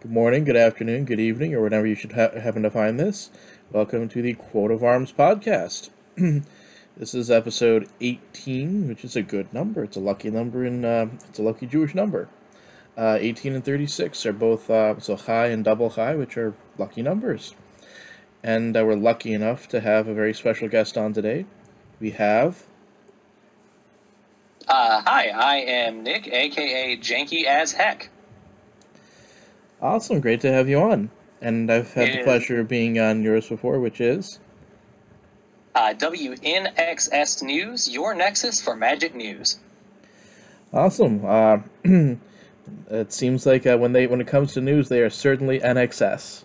Good morning, good afternoon, good evening, or whenever you should ha- happen to find this. Welcome to the Quote of Arms podcast. this is episode 18, which is a good number. It's a lucky number, and uh, it's a lucky Jewish number. Uh, 18 and 36 are both uh, so high and double high, which are lucky numbers. And uh, we're lucky enough to have a very special guest on today. We have Uh, hi, I am Nick, aka Janky as Heck. Awesome, great to have you on. And I've had the pleasure of being on yours before, which is Uh, WNXS News, your nexus for magic news. awesome. Uh, it seems like uh, when they when it comes to news, they are certainly NXS.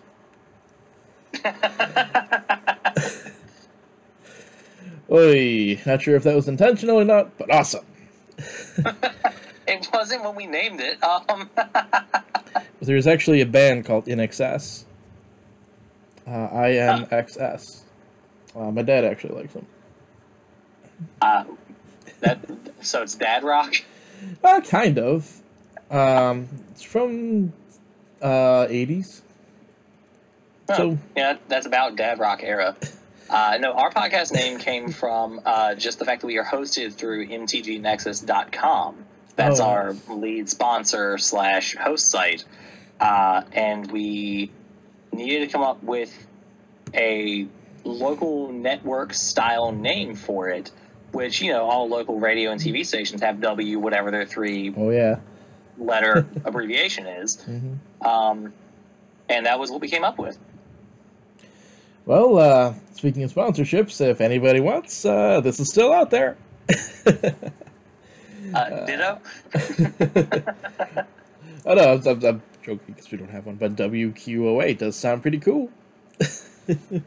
Oy, not sure if that was intentional or not, but awesome. It wasn't when we named it. Um, There's actually a band called NXS. Uh, INXS. Uh, my dad actually likes them. uh, that so it's Dad Rock. Uh, kind of. Um, it's from uh, 80s. Huh. So- yeah, that's about Dad Rock era. Uh, no, our podcast name came from uh, just the fact that we are hosted through mtgnexus.com. That's Oh. our lead sponsor slash host site, uh, and we needed to come up with a local network style name for it. Which you know, all local radio and TV stations have W, whatever their three Oh, yeah. letter abbreviation is, hmm um, and that was what we came up with. Well, uh, speaking of sponsorships, if anybody wants, uh, this is still out there. Uh, ditto. oh no, I'm, I'm, joking because we don't have one, but WQOA does sound pretty cool. the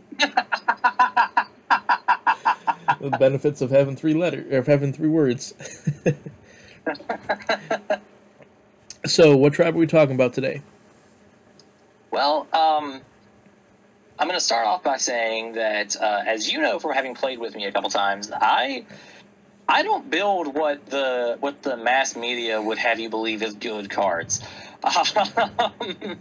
benefits of having three letter of having three words. so, what tribe are we talking about today? Well, um, I'm going to start off by saying that, uh, as you know from having played with me a couple times, I I don't build what the what the mass media would have you believe is good cards. Um,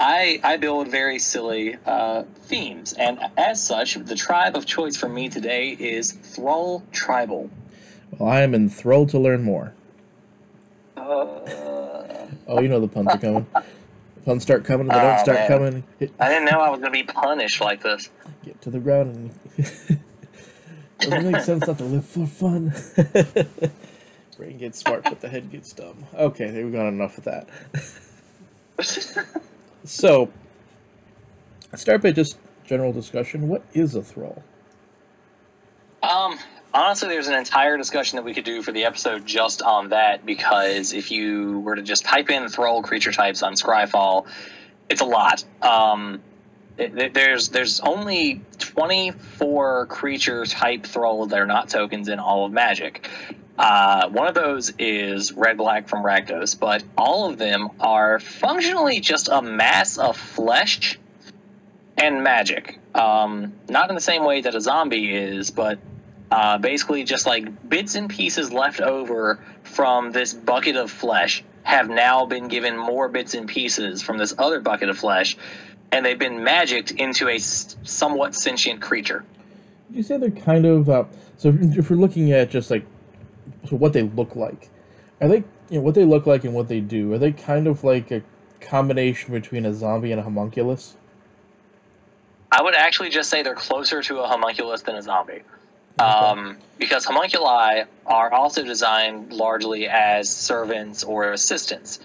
I I build very silly uh, themes, and as such, the tribe of choice for me today is Thrall Tribal. Well, I am enthralled to learn more. Uh, Oh, you know the puns are coming. The puns start coming, they don't Oh, start man. coming. I didn't know I was going to be punished like this. get to the ground and doesn't make sense not to live for fun. Brain gets smart, but the head gets dumb. Okay, we've gone enough of that. So, let's start by just general discussion. What is a thrall? Um, honestly, there's an entire discussion that we could do for the episode just on that because if you were to just type in thrall creature types on Scryfall, it's a lot. Um, it- it- there's there's only 24 creature type thralls that are not tokens in all of Magic. Uh, one of those is red black from Rakdos, but all of them are functionally just a mass of flesh and magic. Um, not in the same way that a zombie is, but uh, basically just like bits and pieces left over from this bucket of flesh have now been given more bits and pieces from this other bucket of flesh, and they've been magicked into a somewhat sentient creature. You say they're kind of uh, so? If we're looking at just like so what they look like, are they you know what they look like and what they do? Are they kind of like a combination between a zombie and a homunculus? I would actually just say they're closer to a homunculus than a zombie. Um, because homunculi are also designed largely as servants or assistants.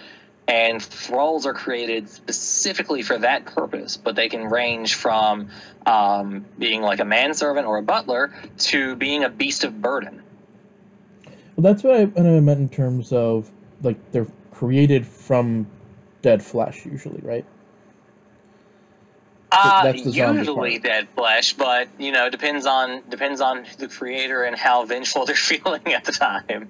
And thralls are created specifically for that purpose, but they can range from um, being like a manservant or a butler to being a beast of burden. Well, that's what I, what I meant in terms of like they're created from dead flesh, usually, right? Uh, that's usually part. dead flesh, but you know depends on depends on the creator and how vengeful they're feeling at the time.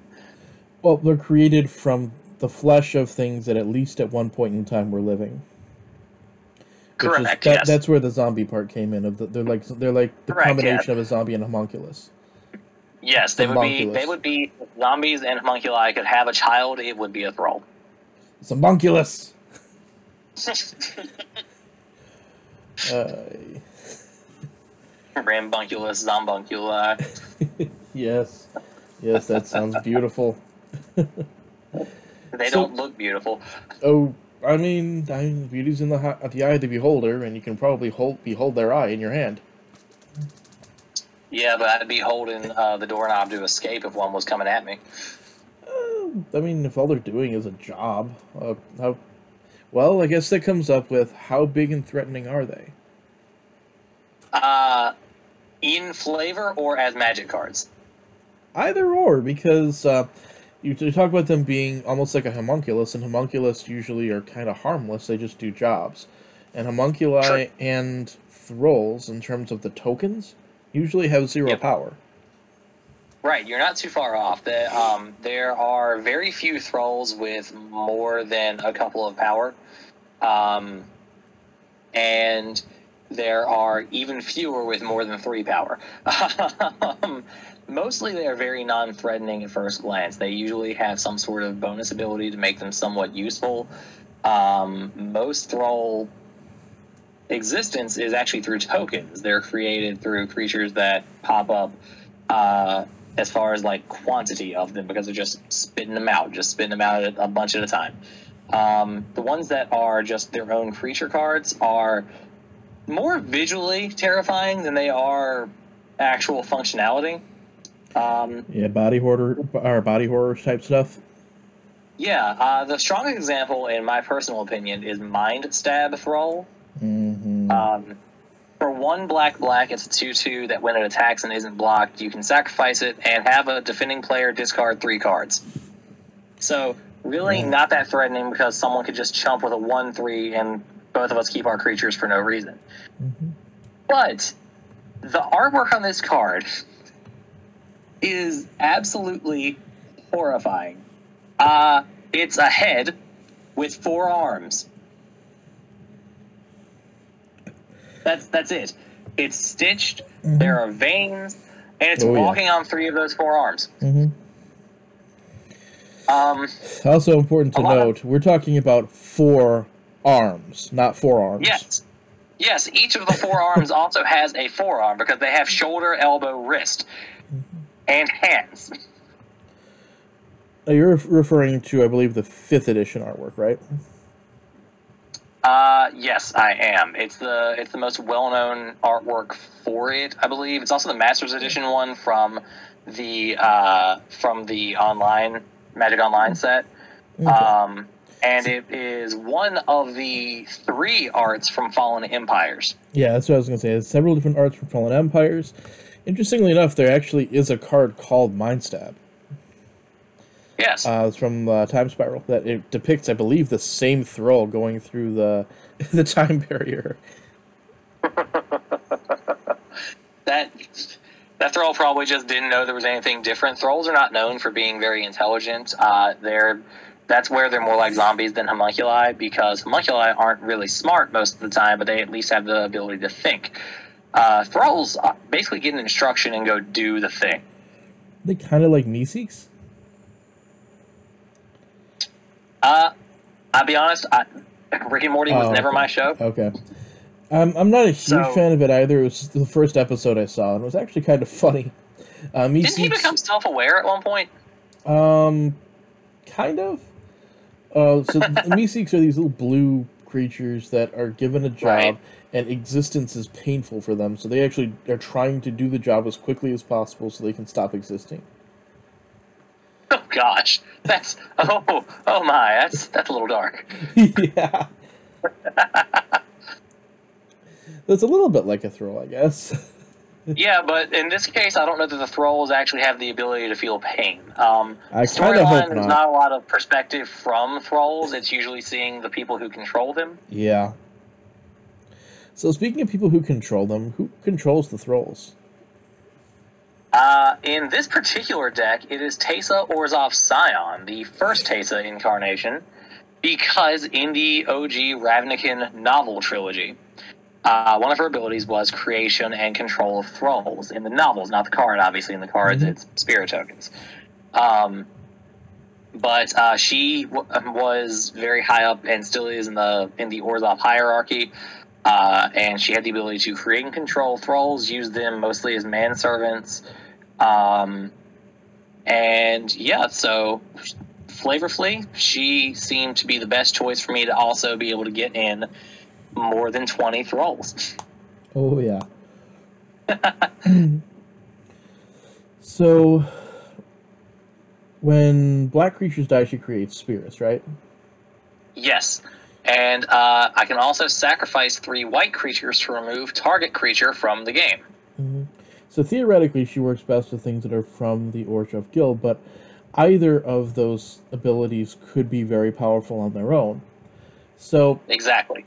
Well, they're created from the flesh of things that at least at one point in time were living. Which is- Correct. that- yes. That's where the zombie part came in. Of the, they're like they're like the Correct, combination of a zombie and a homunculus. Yes, they would be. Homunculus. They would be zombies and homunculi could have a child. It would be a thrall. It's a homunculus. Uh, Rambunculus, Zombunculi. yes, yes, that sounds beautiful. They So- don't look beautiful. Oh, I mean, I mean, beauty's in the hi- the eye of the beholder, and you can probably hold behold their eye in your hand. Yeah, but I'd be holding uh, the doorknob to escape if one was coming at me. Uh, I mean, if all they're doing is a job, uh, how? Well, I guess that comes up with how big and threatening are they? Uh, in flavor or as magic cards? Either or, because uh, you, talk about them being almost like a homunculus, and homunculus usually are kind of harmless. They just do jobs, and homunculi Sure. and thralls, in terms of the tokens, usually have zero Yep. power. Right, you're not too far off. The, um, there are very few thralls with more than a couple of power. Um, and there are even fewer with more than three power. um, mostly they are very non threatening at first glance. They usually have some sort of bonus ability to make them somewhat useful. Um, most thrall existence is actually through tokens. They're created through creatures that pop up uh, as far as like quantity of them because they're just spitting them out, just spitting them out a bunch at a time. Um, the ones that are just their own creature cards are more visually terrifying than they are actual functionality. Um, Yeah, body horror or body horror type stuff. yeah, uh, the strongest example, in my personal opinion, is Mindstab Thrull. Mm-hmm. Um, for one black black, it's a 2 2 that when it attacks and isn't blocked, you can sacrifice it and have a defending player discard three cards. So, really Yeah. not that threatening because someone could just chump with a 1 3 and both of us keep our creatures for no reason. hmm But the artwork on this card is absolutely horrifying. Uh, it's a head with four arms. That's that's it. It's stitched. There are veins, and it's Oh, yeah. walking on three of those four arms. hmm Um, Also important to lot of- note, we're talking about four arms, not forearms. yes, yes. Each of the four arms also has a forearm because they have shoulder, elbow, wrist, and hands. Now, You're referring to, I believe, the fifth edition artwork, right? Uh, yes, I am. It's the it's the most well known artwork for it, I believe. It's also the Masters Edition one from the uh, from the online Magic Online set. Okay. Um, and it is one of the three arts from Fallen Empires. yeah, that's what I was going to say. There's several different arts from Fallen Empires. Interestingly enough, there actually is a card called Mindstab. Yes. Uh, it's from uh, Time Spiral that it depicts, I believe, the same thrall going through the the time barrier. that that Thrall probably just didn't know there was anything different. Thralls are not known for being very intelligent. Uh, they're that's where they're more like zombies than homunculi because homunculi aren't really smart most of the time, but they at least have the ability to think. Uh, Thralls uh, basically get an instruction and go do the thing. They kind of like Meeseeks. Uh, I'll be honest, I, Rick and Morty was Oh, never okay. my show. Okay. Um, I'm not a huge So- fan of it either. It was the first episode I saw, and it was actually kind of funny. Uh, Didn't he become self-aware at one point? um, kind of. Uh, so the Meeseeks are these little blue creatures that are given a job, Right. and existence is painful for them. So they actually are trying to do the job as quickly as possible so they can stop existing. Oh gosh, that's oh oh my, that's that's a little dark. yeah. That's a little bit like a thrill, I guess. Yeah, but in this case, I don't know that the thralls actually have the ability to feel pain. Um, I kinda hope storyline, there's not. not a lot of perspective from thralls. It's usually seeing the people who control them. Yeah. So speaking of people who control them, who controls the thralls? Uh, in this particular deck, it is Teysa Orzhov Scion, the first Teysa incarnation, because in the OG Ravnican novel trilogy, uh, one of her abilities was creation and control of thralls. In the novels, not the card, obviously. In the cards, Mhm. it's spirit tokens. Um, but uh, she w- was very high up and still is in the in the Orzhov hierarchy. Uh, and she had the ability to create and control thralls, use them mostly as manservants. Um, and yeah, so flavorfully, she seemed to be the best choice for me to also be able to get in more than 20 thralls. Oh, yeah. so, when black creatures die, she creates spirits, right? Yes. And uh, I can also sacrifice three white creatures to remove target creature from the game. Mm-hmm. So theoretically, she works best with things that are from the Orzhov Guild, but either of those abilities could be very powerful on their own. So exactly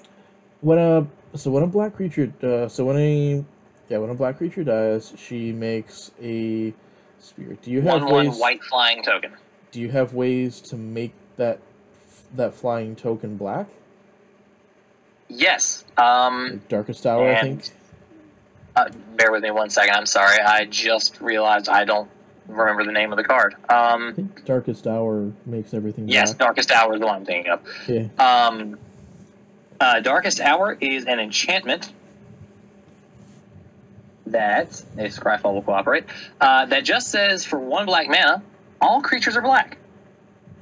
when a so when a black creature uh, so when a yeah when a black creature dies, she makes a spirit. Do you have one ways, one white flying token? Do you have ways to make that that flying token black? Yes. Um, like Darkest Hour, I think. Uh, bear with me one second. I'm sorry. I just realized I don't remember the name of the card. Um, I think Darkest Hour makes everything. Yes, black. Darkest Hour is the one I'm thinking of. Yeah. Um, uh, Darkest Hour is an enchantment that, if Scryfall will cooperate, uh, that just says for one black mana, all creatures are black.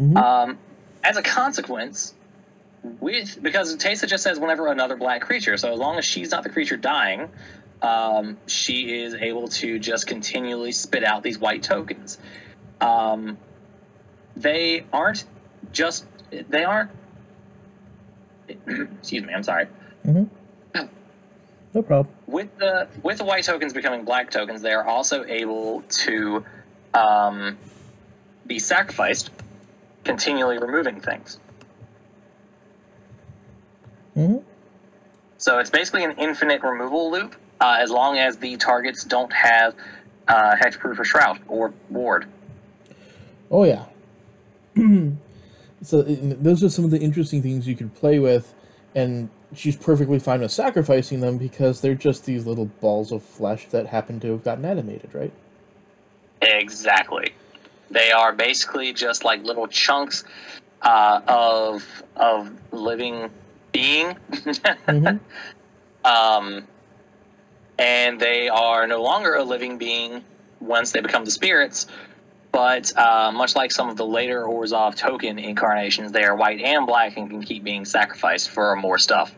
Mm-hmm. Um, as a consequence, with because Teysa just says whenever another black creature, so as long as she's not the creature dying, um, she is able to just continually spit out these white tokens. Um, they aren't just they aren't. excuse me. I'm sorry. Mm-hmm. No problem. With the with the white tokens becoming black tokens, they are also able to um, be sacrificed, continually removing things. Mm-hmm. So it's basically an infinite removal loop, uh, as long as the targets don't have uh, hexproof or shroud or ward. Oh yeah. so those are some of the interesting things you could play with, and she's perfectly fine with sacrificing them because they're just these little balls of flesh that happen to have gotten animated, right? Exactly. They are basically just like little chunks uh, of of living being. mm-hmm. um, and they are no longer a living being once they become the spirits. But uh, much like some of the later Orzhov token incarnations, they are white and black and can keep being sacrificed for more stuff.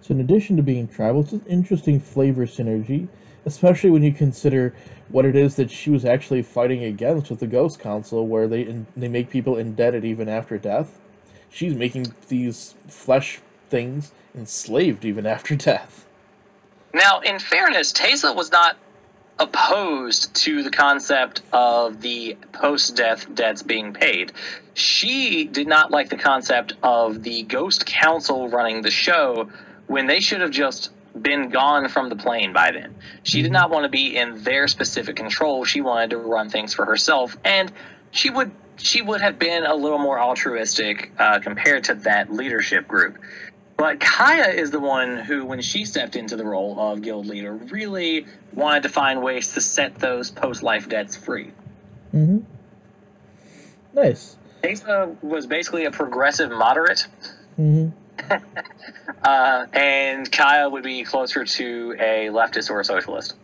So, in addition to being tribal, it's an interesting flavor synergy, especially when you consider what it is that she was actually fighting against with the Ghost Council, where they in, they make people indebted even after death. She's making these flesh things enslaved even after death. Now, in fairness, Teysa was not opposed to the concept of the post-death debts being paid. She did not like the concept of the Ghost Council running the show when they should have just been gone from the plane by then. She did not want to be in their specific control. She wanted to run things for herself, and she would she would have been a little more altruistic uh, compared to that leadership group. But Kaya is the one who, when she stepped into the role of guild leader, really wanted to find ways to set those post life debts free. Mm-hmm. Nice. Teysa was basically a progressive moderate. Mm-hmm. uh, and Kaya would be closer to a leftist or a socialist.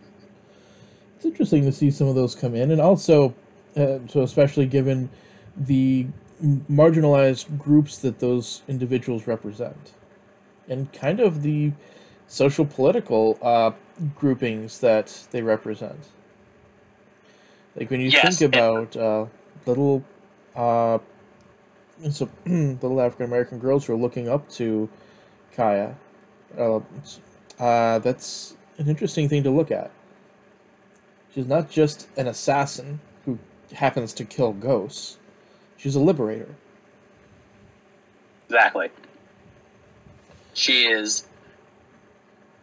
It's interesting to see some of those come in, and also, uh, so especially given the marginalized groups that those individuals represent and kind of the social political uh, groupings that they represent. Like when you yes, think about uh, little, uh, so little African American girls who are looking up to Kaya, uh, uh, that's an interesting thing to look at. She's not just an assassin who happens to kill ghosts. She's a liberator. Exactly she is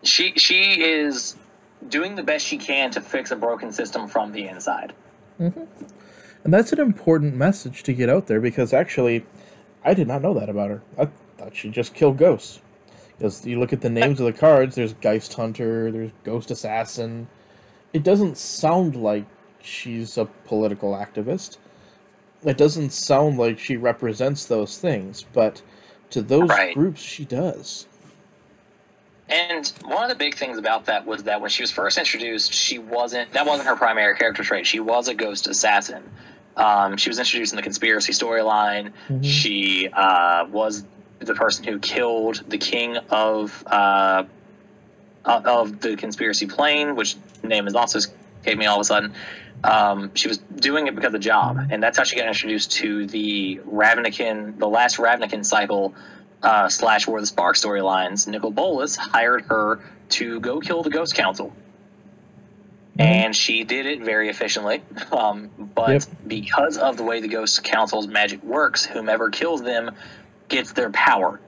she she is doing the best she can to fix a broken system from the inside. Mm-hmm. And that's an important message to get out there because actually, I did not know that about her. I thought she just killed ghosts. Because you look at the names of the cards, there's Geist Hunter, there's Ghost Assassin. It doesn't sound like she's a political activist. it doesn't sound like she represents those things, but to those Right. groups, she does. And one of the big things about that was that when she was first introduced, she wasn't that wasn't her primary character trait. She was a ghost assassin. Um, she was introduced in the conspiracy storyline. Mhm. She uh, was the person who killed the king of uh, uh, of the conspiracy plane, which name is also escaped me all of a sudden. Um, she was doing it because of job, and that's how she got introduced to the Ravnican, the last Ravnican cycle uh, slash War of the Spark storylines. Nicol Bolas hired her to go kill the Ghost Council, and she did it very efficiently. Um, but Yep. because of the way the Ghost Council's magic works, whomever kills them gets their power.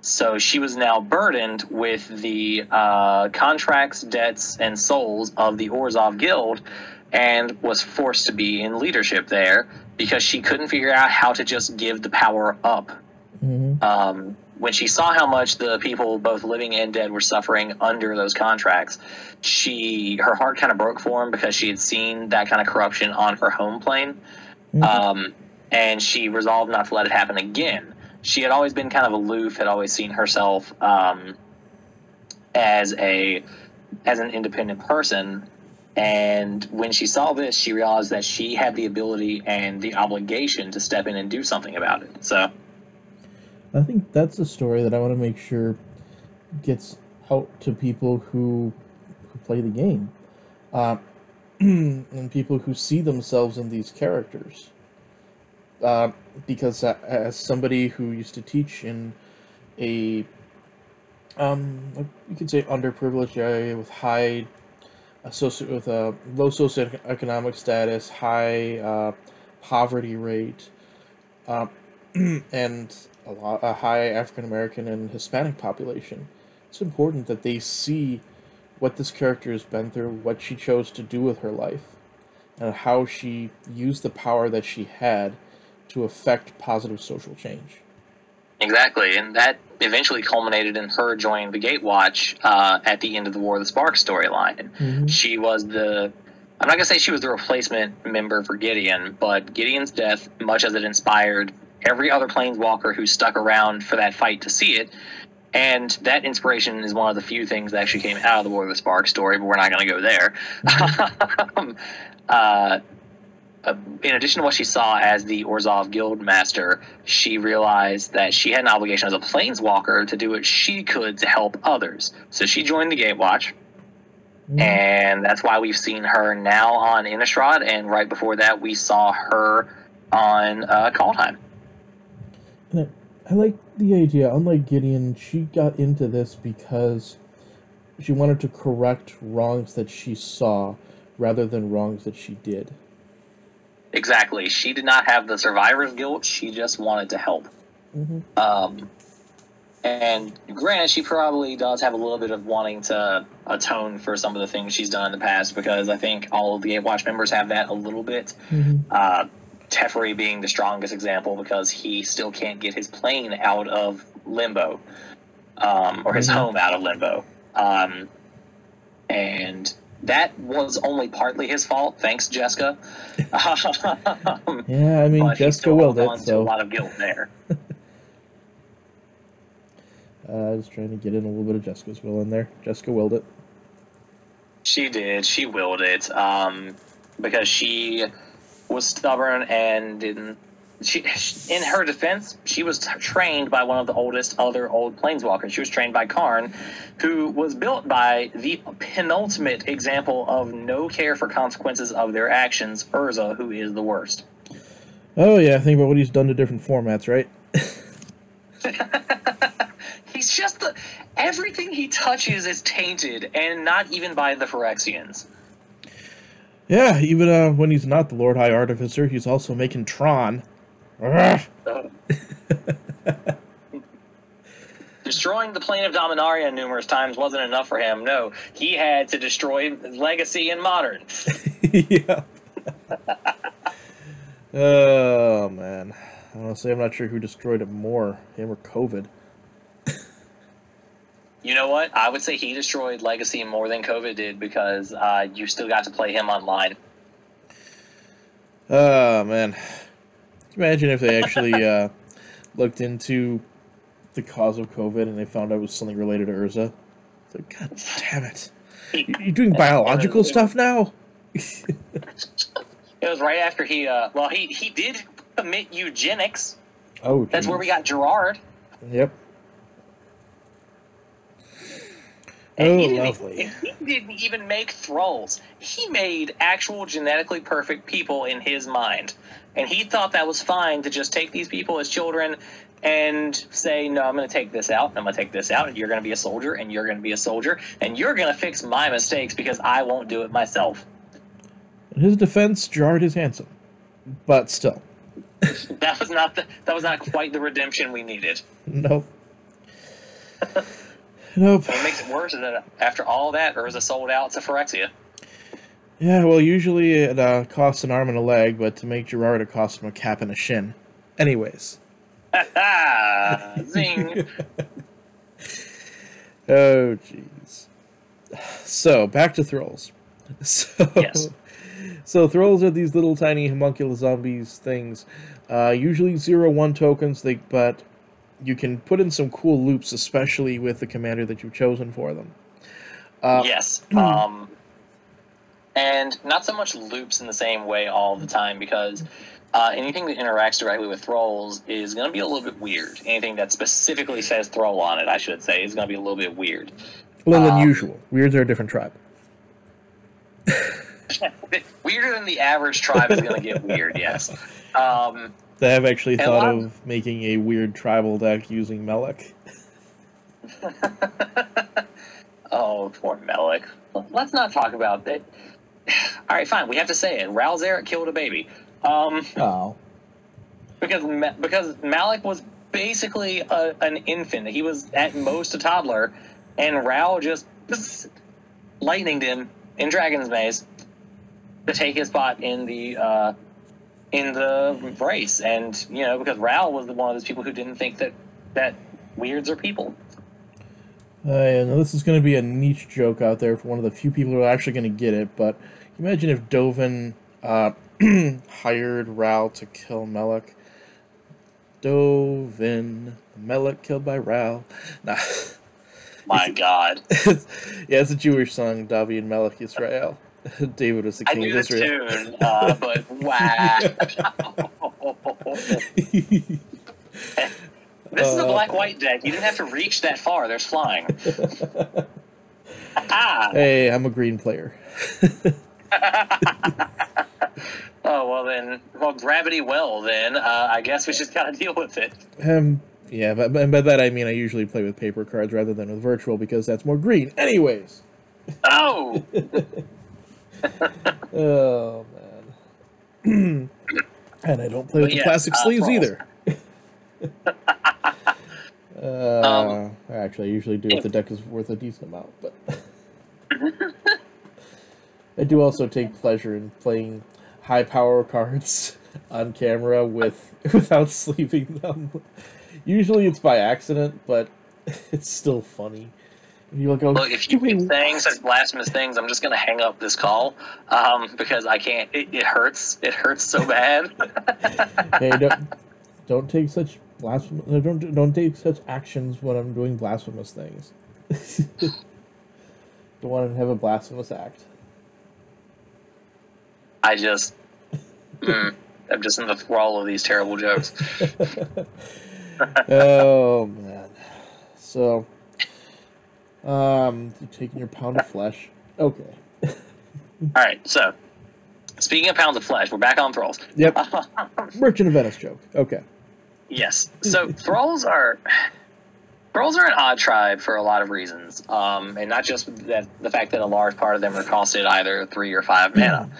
So she was now burdened with the uh, contracts, debts, and souls of the Orzhov Guild and was forced to be in leadership there because she couldn't figure out how to just give the power up. hmm Um, when she saw how much the people, both living and dead, were suffering under those contracts, she her heart kind of broke for him because she had seen that kind of corruption on her home plane Mhm. um, and she resolved not to let it happen again. She had always been kind of aloof, had always seen herself um, as a as an independent person. And when she saw this, she realized that she had the ability and the obligation to step in and do something about it. So, I think that's a story that I want to make sure gets out to people who who play the game, uh, and people who see themselves in these characters. Uh, because uh, as somebody who used to teach in a, um, you could say underprivileged area with high, associ- with a low socioeconomic status, high uh, poverty rate, uh, and a, lot, a high African American and Hispanic population, it's important that they see what this character has been through, what she chose to do with her life, and how she used the power that she had to affect positive social change. exactly. And that eventually culminated in her joining the Gatewatch uh, at the end of the War of the Spark storyline. Mm-hmm. She was the. I'm not gonna say she was the replacement member for Gideon, but Gideon's death, much as it inspired every other planeswalker who stuck around for that fight to see it, and that inspiration is one of the few things that actually came out of the War of the Spark story. But we're not gonna go there. um, uh, uh, in addition to what she saw as the Orzhov Guild Master, she realized that she had an obligation as a planeswalker to do what she could to help others. So she joined the Gatewatch and that's why we've seen her now on Innistrad, and right before that, we saw her on uh, Kaldheim. And I, I like the idea. Unlike Gideon, she got into this because she wanted to correct wrongs that she saw rather than wrongs that she did. Exactly. She did not have the survivor's guilt. She just wanted to help. Mm-hmm. Um, and granted, she probably does have a little bit of wanting to atone for some of the things she's done in the past, because I think all of the Watch members have that a little bit. Mm-hmm. Uh, Teferi being the strongest example because he still can't get his plane out of limbo, um, or his Mhm. home out of limbo. Um, and that was only partly his fault, thanks, Jessica. Yeah, I mean, Jessica willed it, to a lot of guilt there. uh, I was trying to get in a little bit of Jessica's will in there. Jessica willed it. She did. She willed it um, because she was stubborn and didn't. She, in her defense, she was t- trained by one of the oldest other old planeswalkers. She was trained by Karn, who was built by the penultimate example of no care for consequences of their actions, Urza, who is the worst. Oh yeah, think about what he's done to different formats, right? He's just the everything he touches is tainted, and not even by the Phyrexians. Yeah, even uh, when he's not the Lord High Artificer, he's also making Tron. Destroying the plane of Dominaria numerous times wasn't enough for him. No, he had to destroy Legacy and Modern. yeah. oh man, honestly, I'm not sure who destroyed it more, him or COVID. You know what? I would say he destroyed Legacy more than COVID did because uh, you still got to play him online. Oh man, Imagine if they actually uh, looked into the cause of COVID and they found out it was something related to Urza. It's like, God damn it! You- You're doing biological stuff now. It was right after he. Uh, well, he he did commit eugenics. Oh, That's where we got Gerard. Yep. And Oh, he lovely. he didn't even make thralls. He made actual genetically perfect people in his mind. And he thought that was fine to just take these people as children and say, no, I'm going to take this out, and I'm going to take this out, and you're going to be a soldier, and you're going to be a soldier, and you're going to fix my mistakes because I won't do it myself. In his defense, Gerard is handsome, but still, That was not the, that was not quite the redemption we needed. nope. Nope. What makes it worse is that after all that, Urza sold out to Phyrexia. Yeah, well, usually it uh, costs an arm and a leg, but to make Gerard, it costs him a cap and a shin. Anyways. Zing. Oh, jeez. So, back to Thralls. So, Yes. So, Thralls are these little tiny homunculus zombies things. Uh, usually zero one tokens, they, but you can put in some cool loops, especially with the commander that you've chosen for them. Uh, yes. Um, and not so much loops in the same way all the time because uh, anything that interacts directly with thralls is going to be a little bit weird. Anything that specifically says thrall on it, I should say, is going to be a little bit weird. A little Um, unusual. Weirds are a different tribe. Weirder than the average tribe is going to get weird, yes. Um, They have actually thought lot of- making a weird tribal deck using Melek. oh, poor Melek. Let's not talk about that. All right, fine. We have to say it. Ral Zarek killed a baby. Um, Oh. because because Melek was basically a, an infant. He was at most a toddler, and Ral just lightninged him in Dragon's Maze to take his spot in the uh, in the race. And you know, because Ral was the one of those people who didn't think that that weirds are people. Uh, yeah, this is going to be a niche joke out there for one of the few people who are actually going to get it, but imagine if Dovin uh, hired Ral to kill Melek. Dovin, Melek killed by Ral. Nah. My God, yeah, it's a Jewish song, Davi and Melech Israel. David was the I king knew of the tune, uh, but wow. This is a Uh, black white deck. You didn't have to reach that far. There's flying. ah. hey, I'm a green player. Oh well then. Well, gravity well then. Uh, I guess we just gotta deal with it. Um, yeah, but, but by that I mean I usually play with paper cards rather than with virtual because that's more green. Anyways. Oh. Oh man. and I don't play with But the plastic uh, sleeves either. uh, Um, actually, I usually do if the deck is worth a decent amount, but I do also take pleasure in playing high power cards on camera with without sleeving them. Usually it's by accident, but it's still funny. And you go, Look, if you "Doing keep saying such blasphemous things, I'm just gonna hang up this call um, because I can't. It, it hurts. It hurts so bad. hey, don't, don't take such blasphemous. Don't don't take such actions when I'm doing blasphemous things. don't want to have a blasphemous act. I just. Mm, I'm just in the thrall of these terrible jokes. oh man. So, um, taking your pound of flesh. Okay. All right. So, speaking of pounds of flesh, we're back on thralls. Yep. Merchant of Venice joke. Okay. Yes. So thralls are thralls are an odd tribe for a lot of reasons, um, and not just that the fact that a large part of them are costed either three or five mana.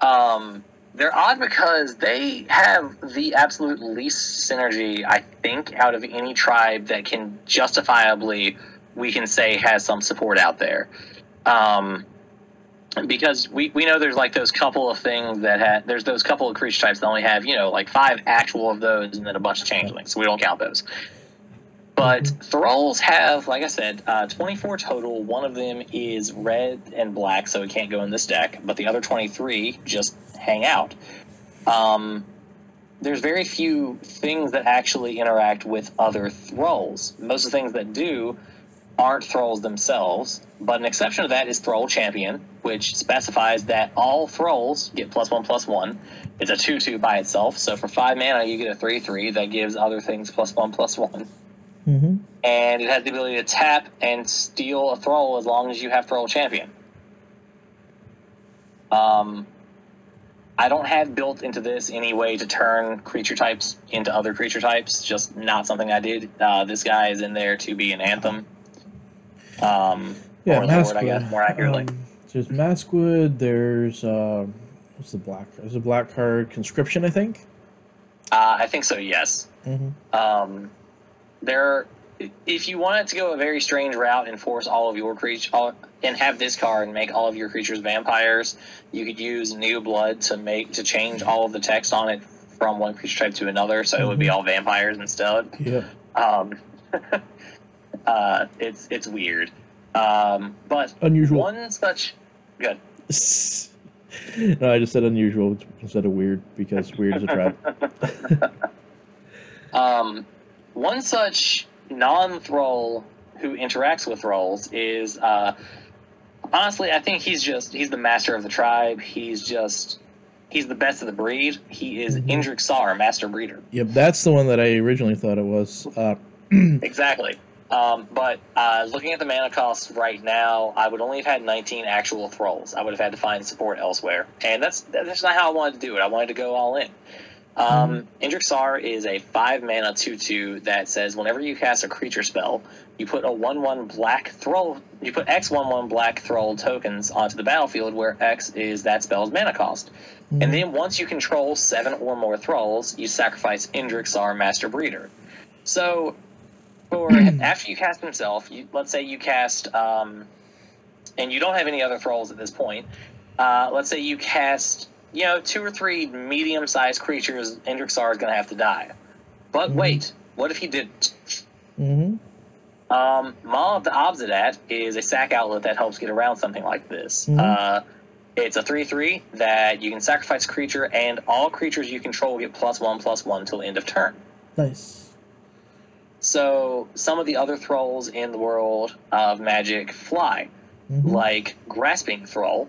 Um, they're odd because they have the absolute least synergy, I think, out of any tribe that can justifiably we can say has some support out there. Um, because we, we know there's like those couple of things that have there's those couple of creature types that only have you know like five actual of those and then a bunch of changelings so we don't count those but thralls have like i said uh, 24 total one of them is red and black so it can't go in this deck but the other 23 just hang out um, there's very few things that actually interact with other thralls. Most of the things that do aren't thralls themselves, but an exception to that is Thrull Champion, which specifies that all thralls get plus one plus one. It's a two two by itself, so for five mana you get a three three that gives other things plus one plus one. Mm-hmm. And it has the ability to tap and steal a thrall as long as you have Thrull Champion. Um, I don't have built into this any way to turn creature types into other creature types. Just not something I did. Uh, this guy is in there to be an anthem. Um, Yeah, or Lord, I Maskwood. guess, more accurately. Um, there's Maskwood. There's uh, what's the black? There's a black card. Conscription, I think. uh, I think so. Yes. Mm-hmm. Um, there, if you wanted to go a very strange route and force all of your creatures all and have this card and make all of your creatures vampires, you could use new blood to make to change all of the text on it from one creature type to another, so it would be all vampires instead. Yep. Um, uh, it's it's weird, um, but Unusual. one such good. no, I just said unusual instead of weird because weird is a trap. Um, one such non-thrall who interacts with thralls is uh, honestly, I think he's just he's the master of the tribe. He's just he's the best of the breed. He is Mhm. Endrek Sahr, master breeder. Yep, that's the one that I originally thought it was. Uh, Exactly. Um, but uh, looking at the mana costs right now, I would only have had 19 actual thralls. I would have had to find support elsewhere, and that's that's not how I wanted to do it. I wanted to go all in. Um, Endrek Sahr is a five mana two two that says whenever you cast a creature spell, you put a one one black thrall. You put X one one black thrall tokens onto the battlefield, where X is that spell's mana cost. And then once you control seven or more thralls, you sacrifice Endrek Sahr, Master Breeder. So, for after you cast himself, you, let's say you cast, um, and you don't have any other thralls at this point. Uh, let's say you cast, you know, two or three medium-sized creatures. Endrek Sahr is going to have to die. But Mhm. wait, what if he didn't? Mm-hmm. Um, Maw of the Obzedat is a sack outlet that helps get around something like this. Mhm. Uh, it's a 3 3 that you can sacrifice a creature, and all creatures you control get plus 1 plus 1 till end of turn. Nice. So, some of the other thralls in the world of Magic fly, Mhm. like Grasping Thrall,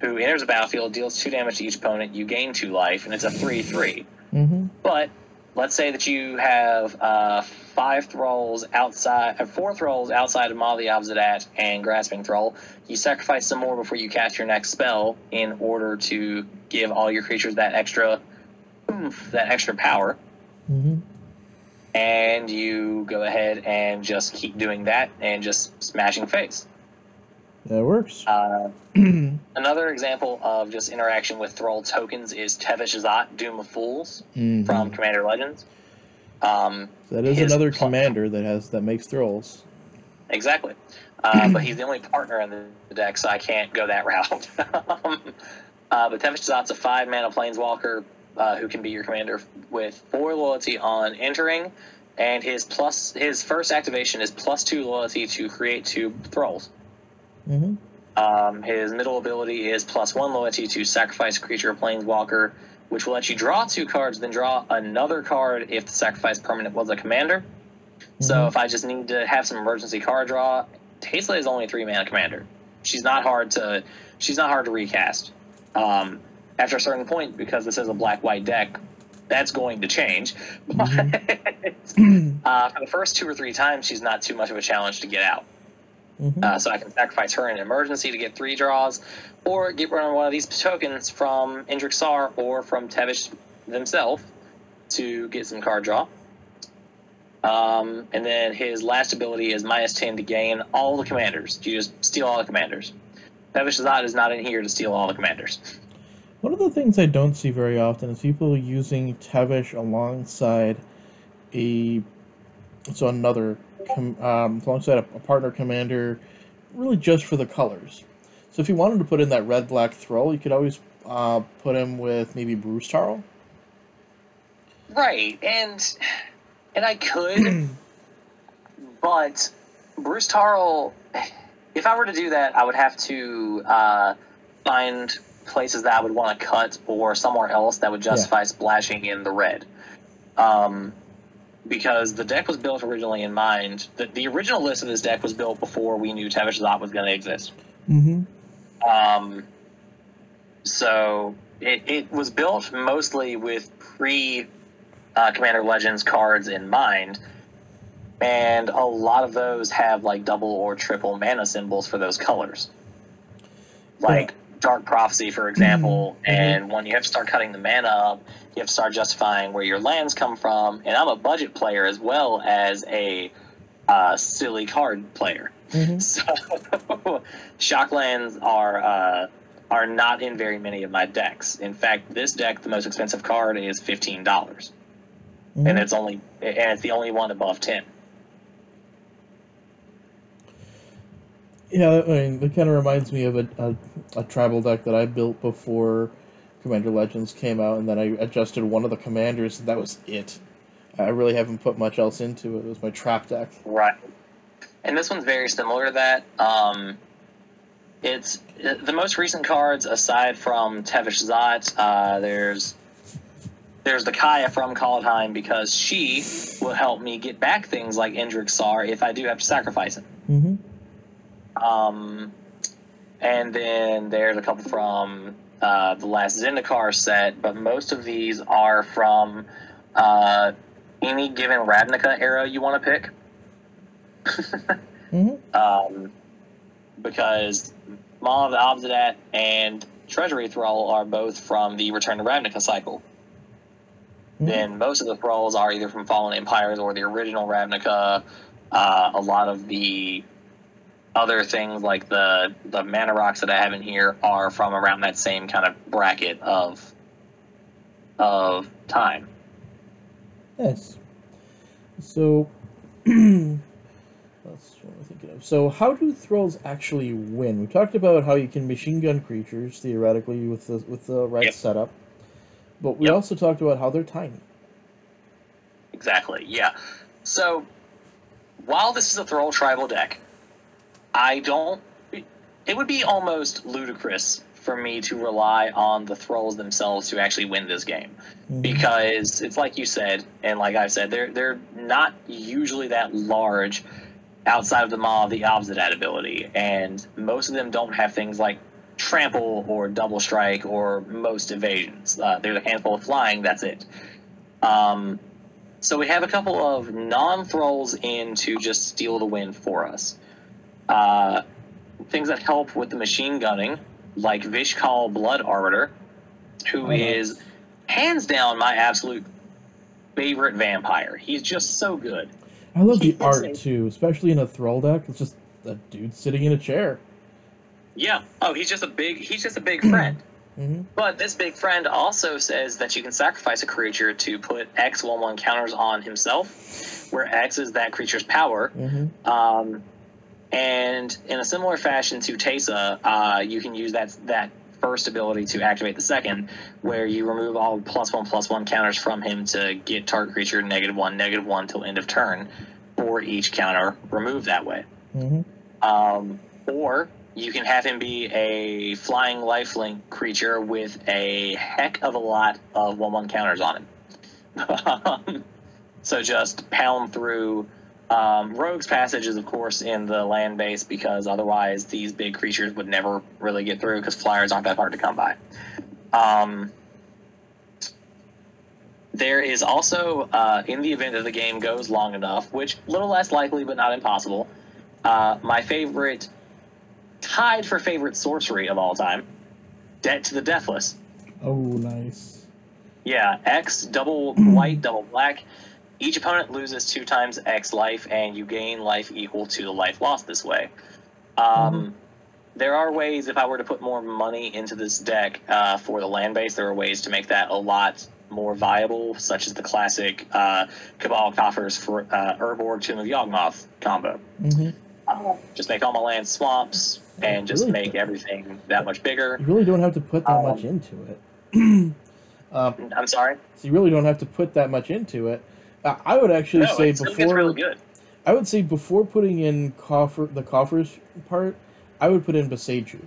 who enters a battlefield, deals 2 damage to each opponent, you gain 2 life, and it's a 3 3. Mhm. But let's say that you have uh, five thralls outside, uh, four thralls outside of Maw the Obzedat and Grasping Thrall. You sacrifice some more before you cast your next spell in order to give all your creatures that extra, oomph, that extra power. Mhm. And you go ahead and just keep doing that and just smashing face. That works. Uh, another example of just interaction with thrall tokens is Tevesh Szat, Doom of Fools Mhm. from Commander Legends. Um, that is another pl- commander that has that makes thralls. Exactly. Uh, but he's the only partner in the deck, so I can't go that route. um, uh, but Tevesh Szat's a five mana planeswalker uh, who can be your commander with four loyalty on entering, and his plus his first activation is plus two loyalty to create two thralls. hmm Um, his middle ability is plus one loyalty to sacrifice creature planeswalker, which will let you draw two cards, then draw another card if the sacrifice permanent was a commander. So Mhm. if I just need to have some emergency card draw, Tasla is only a three mana commander. She's not hard to she's not hard to recast. Um, after a certain point, because this is a black white deck, that's going to change. But uh, for the first two or three times, she's not too much of a challenge to get out. Mhm. Uh, so I can sacrifice her in an emergency to get three draws, or get rid of one of these tokens from Endrek Sahr or from Tevesh themselves to get some card draw. Um, and then his last ability is minus 10 to gain all the commanders. You just steal all the commanders. Tevesh Szat is not in here to steal all the commanders. One of the things I don't see very often is people using Tavish alongside a so another com, um, alongside a, a partner commander, really just for the colors. So if you wanted to put in that red black thrall, you could always uh, put him with maybe Bruse Tarl. Right, and and I could, but Bruse Tarl, if I were to do that, I would have to uh, find places that I would want to cut or somewhere else that would justify splashing in the red. Um, because the deck was built originally in mind. The, the original list of this deck was built before we knew Tevesh Szat was going to exist. Mm-hmm. Um, so it, it was built mostly with pre uh, Commander Legends cards in mind, and a lot of those have like double or triple mana symbols for those colors. Like Dark Prophecy, for example, Mhm. and when you have to start cutting the mana up, you have to start justifying where your lands come from. And I'm a budget player as well as a uh, silly card player. Mm-hmm. So shocklands are uh, are not in very many of my decks. In fact, this deck, the most expensive card is fifteen dollars, Mm-hmm. and it's only and it's the only one above ten. Yeah, I mean, it kind of reminds me of a, a, a tribal deck that I built before Commander Legends came out, and then I adjusted one of the commanders, and that was it. I really haven't put much else into it. It was my trap deck. Right. And this one's very similar to that. Um, it's the most recent cards aside from Tevesh Szat. Uh, there's there's the Kaya from Kaldheim because she will help me get back things like Endrek Sahr if I do have to sacrifice him. Mm-hmm. Um, and then there's a couple from uh, the last Zendikar set, but most of these are from uh, any given Ravnica era you want to pick. Mm-hmm. um, because Maw of the Obzedat and Treasury Thrull are both from the Return to Ravnica cycle. Mhm. Then most of the thrulls are either from Fallen Empires or the original Ravnica. Uh, a lot of the other things like the the mana rocks that I have in here are from around that same kind of bracket of of time. Yes. So, that's what I'm thinking of. So, how do thrulls actually win? We talked about how you can machine gun creatures theoretically with the with the right Yep. setup, but we Yep. also talked about how they're tiny. Exactly. Yeah. So while this is a Thrull tribal deck, I don't. It would be almost ludicrous for me to rely on the Thrulls themselves to actually win this game Mhm. because it's like you said, and like I said, they're they're not usually that large outside of the Maw of the Obzedat ability, and most of them don't have things like trample or double strike or most evasions. Uh, there's a handful of flying. That's it. Um, so we have a couple of non-thrulls in to just steal the win for us. Uh, things that help with the machine gunning, like Vish Kal Blood Arbiter, who Oh, is hands down my absolute favorite vampire. He's just so good. I love the art insane. too, especially in a thrull deck. It's just a dude sitting in a chair. Yeah. Oh, he's just a big. He's just a big friend. Mm-hmm. But this big friend also says that you can sacrifice a creature to put X one one counters on himself, where X is that creature's power. Mm-hmm. Um, and in a similar fashion to Teysa, uh, you can use that that first ability to activate the second, where you remove all plus one plus one counters from him to get target creature negative one negative one till end of turn for each counter removed that way. Mm-hmm. Um, or you can have him be a flying lifelink creature with a heck of a lot of one one counters on him. so just pound through. Um, Rogue's Passage is, of course, in the land base because otherwise these big creatures would never really get through because flyers aren't that hard to come by. Um, there is also, uh, in the event that the game goes long enough, which a little less likely but not impossible, uh, my favorite, tied for favorite sorcery of all time, Debt to the Deathless. Oh, nice. Yeah, X, double white, double black. Each opponent loses two times X life, and you gain life equal to the life lost this way. Um, There are ways, if I were to put more money into this deck uh, for the land base, there are ways to make that a lot more viable, such as the classic uh, Cabal Coffers for uh, Urborg Tomb of Yawgmoth combo. Mm-hmm. Uh, just make all my lands swamps, and just Really? make everything that much bigger. You really don't have to put that Um, much into it. um, I'm sorry. so you really don't have to put that much into it. I would actually No, say before really good. I would say before putting in coffer the coffers part, I would put in Beseju.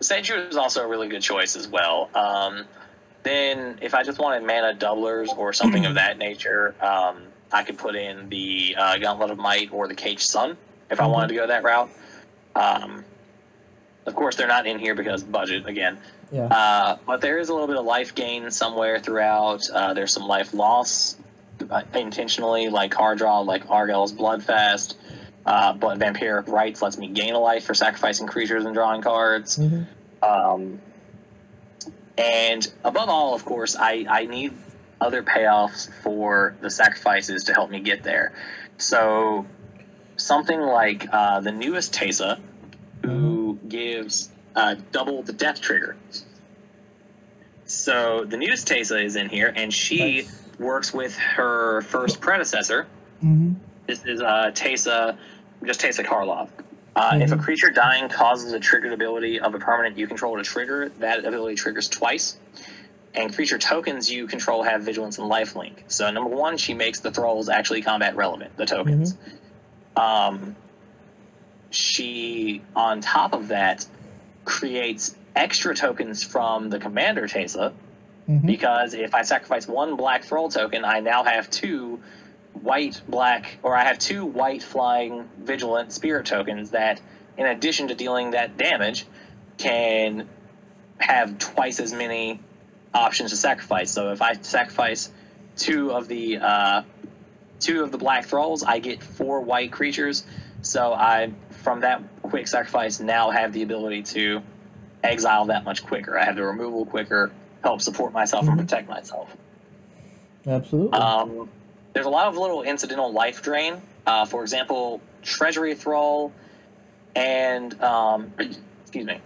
Seju is also a really good choice as well. Um, then, if I just wanted mana doublers or something of that nature, um, I could put in the uh, Gauntlet of Might or the Cage Sun if I Mhm. wanted to go that route. Um, of course, they're not in here because budget again. Yeah. Uh, but there is a little bit of life gain somewhere throughout. Uh, there's some life loss uh, intentionally, like card draw, like Arguel's Blood Fast. Uh, but Vampiric Rites lets me gain a life for sacrificing creatures and drawing cards. hmm Um, and above all, of course, I, I need other payoffs for the sacrifices to help me get there. So something like uh, the newest Teysa, who gives uh, double the death trigger. So the newest Teysa is in here, and she Nice. works with her first predecessor, hmm this is uh, Teysa, just Teysa Karlov. Uh, If a Mhm. creature dying causes a triggered ability of a permanent you control to trigger, that ability triggers twice. And creature tokens you control have vigilance and lifelink. So number one, she makes the thrulls actually combat relevant, the tokens. Um, she, on top of that, creates extra tokens from the commander Teysa, hmm because if I sacrifice one black thrull token, I now have two white black, or I have two white flying vigilant spirit tokens that, in addition to dealing that damage, can have twice as many options to sacrifice. So if I sacrifice two of the uh, two of the black thrulls, I get four white creatures. So I, from that quick sacrifice, now have the ability to exile that much quicker. I have the removal quicker, help support myself Mhm. and protect myself. Absolutely. Um, there's a lot of little incidental life drain. Uh, for example, Treasury Thrull and um, excuse me,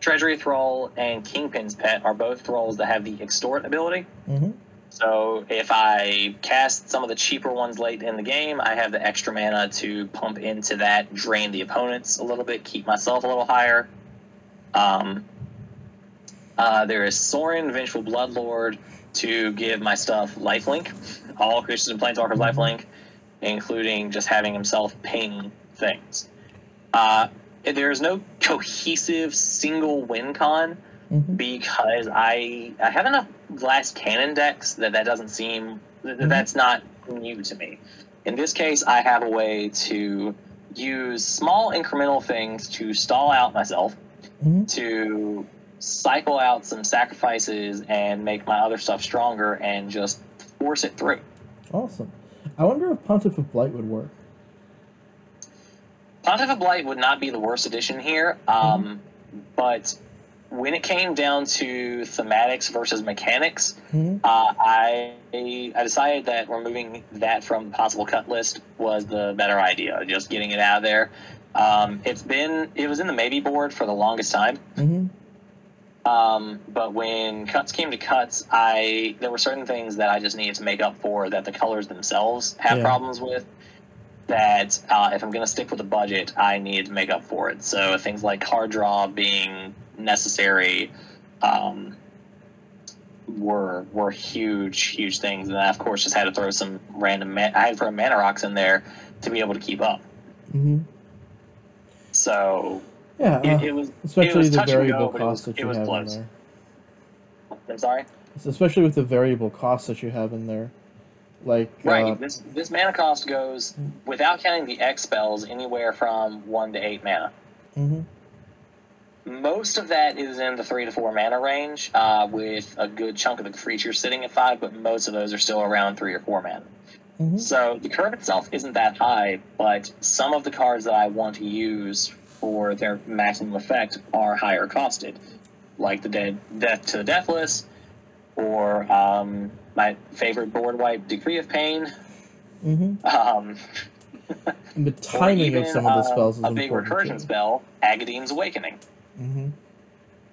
Treasury Thrull and Kingpin's Pet are both thrulls that have the extort ability. hmm So if I cast some of the cheaper ones late in the game, I have the extra mana to pump into that, drain the opponents a little bit, keep myself a little higher. Um, uh, there is Sorin, Vengeful Bloodlord, to give my stuff lifelink, all creatures and planeswalkers lifelink, including just having himself ping things. Uh, there is no cohesive single win con hmm because I I have enough glass cannon decks that that doesn't seem that Mhm. that's not new to me. In this case, I have a way to use small incremental things to stall out myself, hmm to cycle out some sacrifices and make my other stuff stronger and just force it through. Awesome. I wonder if Pontiff of Blight would work. Pontiff of Blight would not be the worst addition here, um, but when it came down to thematics versus mechanics, hmm Uh, I I decided that removing that from the possible cut list was the better idea. Just getting it out of there. Um, it's been it was in the maybe board for the longest time. hmm Um, but when cuts came to cuts, I there were certain things that I just needed to make up for that the colors themselves have Yeah. problems with. That uh, if I'm going to stick with the budget, I need to make up for it. So things like card draw being necessary um, were were huge, huge things. And I, of course, just had to throw some random. Man- I had to throw mana rocks in there to be able to keep up. hmm So Yeah. it, uh, it was. especially was the variable go, it costs that it you was have in close. there. I'm sorry. Especially with the variable costs that you have in there. Like Right. uh, this this mana cost goes without counting the X spells anywhere from one to eight mana. hmm Most of that is in the three to four mana range, uh, with a good chunk of the creatures sitting at five, but most of those are still around three or four mana. hmm So the curve itself isn't that high, but some of the cards that I want to use for their maximum effect are higher costed, like the Dead Death to the Deathless, or um, my favorite board wipe, Decree of Pain. hmm Um, And the timing even, of some of the uh, spells is a big important recursion too. spell, Agadeem's Awakening, hmm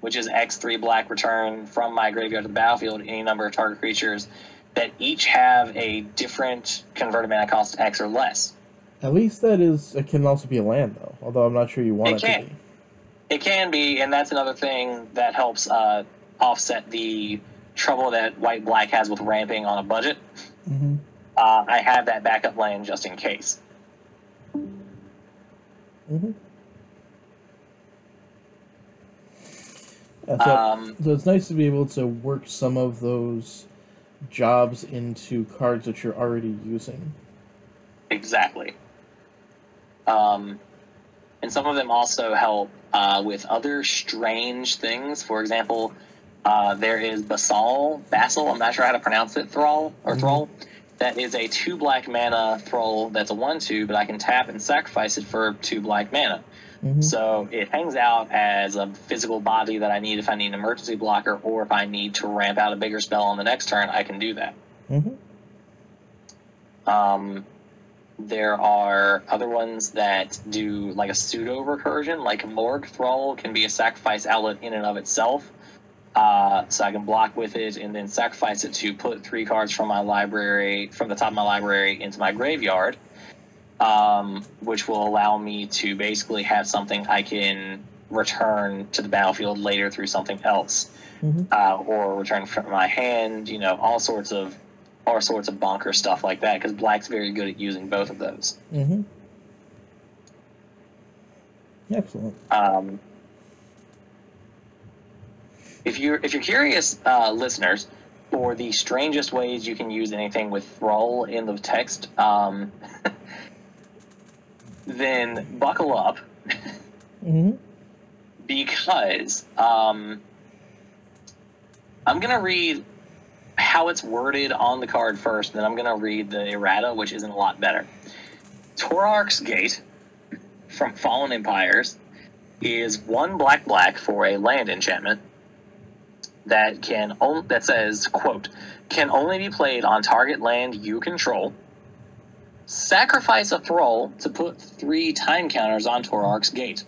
which is X3 black return from my graveyard to the battlefield any number of target creatures that each have a different converted mana cost X or less. At least that is. It can also be a land though. Although I'm not sure you want It it, can. to be. It can be, and that's another thing that helps uh, offset the trouble that white black has with ramping on a budget. hmm Uh, I have that backup land just in case. hmm Yeah, so, Um, so it's nice to be able to work some of those jobs into cards that you're already using. Exactly. Um, and some of them also help uh, with other strange things. For example, uh, there is Basal, Basal, I'm not sure how to pronounce it, Thrall, or Mhm. Thrall. That is a two black mana Thrall that's a 1 2, but I can tap and sacrifice it for two black mana. Hmm So it hangs out as a physical body that I need if I need an emergency blocker, or if I need to ramp out a bigger spell on the next turn, I can do that. hmm Um, there are other ones that do like a pseudo recursion, like Morgue Thrull can be a sacrifice outlet in and of itself. Uh, so I can block with it and then sacrifice it to put three cards from my library, from the top of my library, into my graveyard, um, which will allow me to basically have something I can return to the battlefield later through something else, Mhm. uh, or return from my hand. You know, all sorts of all sorts of bonker stuff like that because black's very good at using both of those. hmm Excellent. Um, if you're if you're curious, uh, listeners, for the strangest ways you can use anything with thrull in the text, um, then buckle up hmm because um, I'm gonna read how it's worded on the card first, then I'm gonna read the errata, which isn't a lot better. Tourach's Gate from Fallen Empires is one black black for a land enchantment that can on- that says quote can only be played on target land you control. Sacrifice a thrull to put three time counters on Tourach's Gate.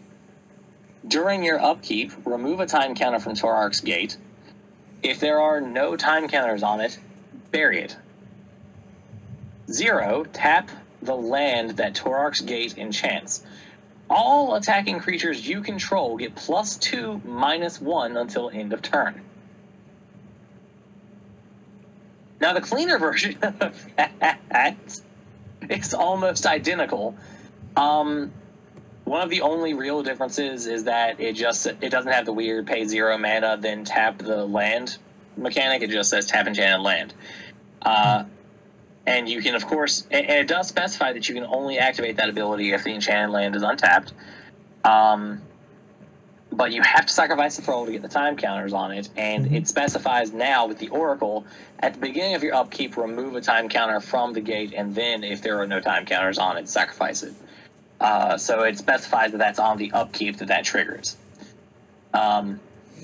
During your upkeep, remove a time counter from Tourach's Gate. If there are no time counters on it, bury it. Zero, tap the land that Tourach's Gate enchants. All attacking creatures you control get plus two, minus one until end of turn. Now, the cleaner version of that is almost identical. Um, one of the only real differences is that it just it doesn't have the weird pay zero mana then tap the land mechanic. It just says tap enchanted land. Uh, and you can, of course, and it does specify that you can only activate that ability if the enchanted land is untapped. Um, but you have to sacrifice the thrull to get the time counters on it, and Mhm. it specifies now with the Oracle at the beginning of your upkeep, remove a time counter from the gate, and then if there are no time counters on it, sacrifice it. Uh, so it specifies that that's on the upkeep that that triggers. Um,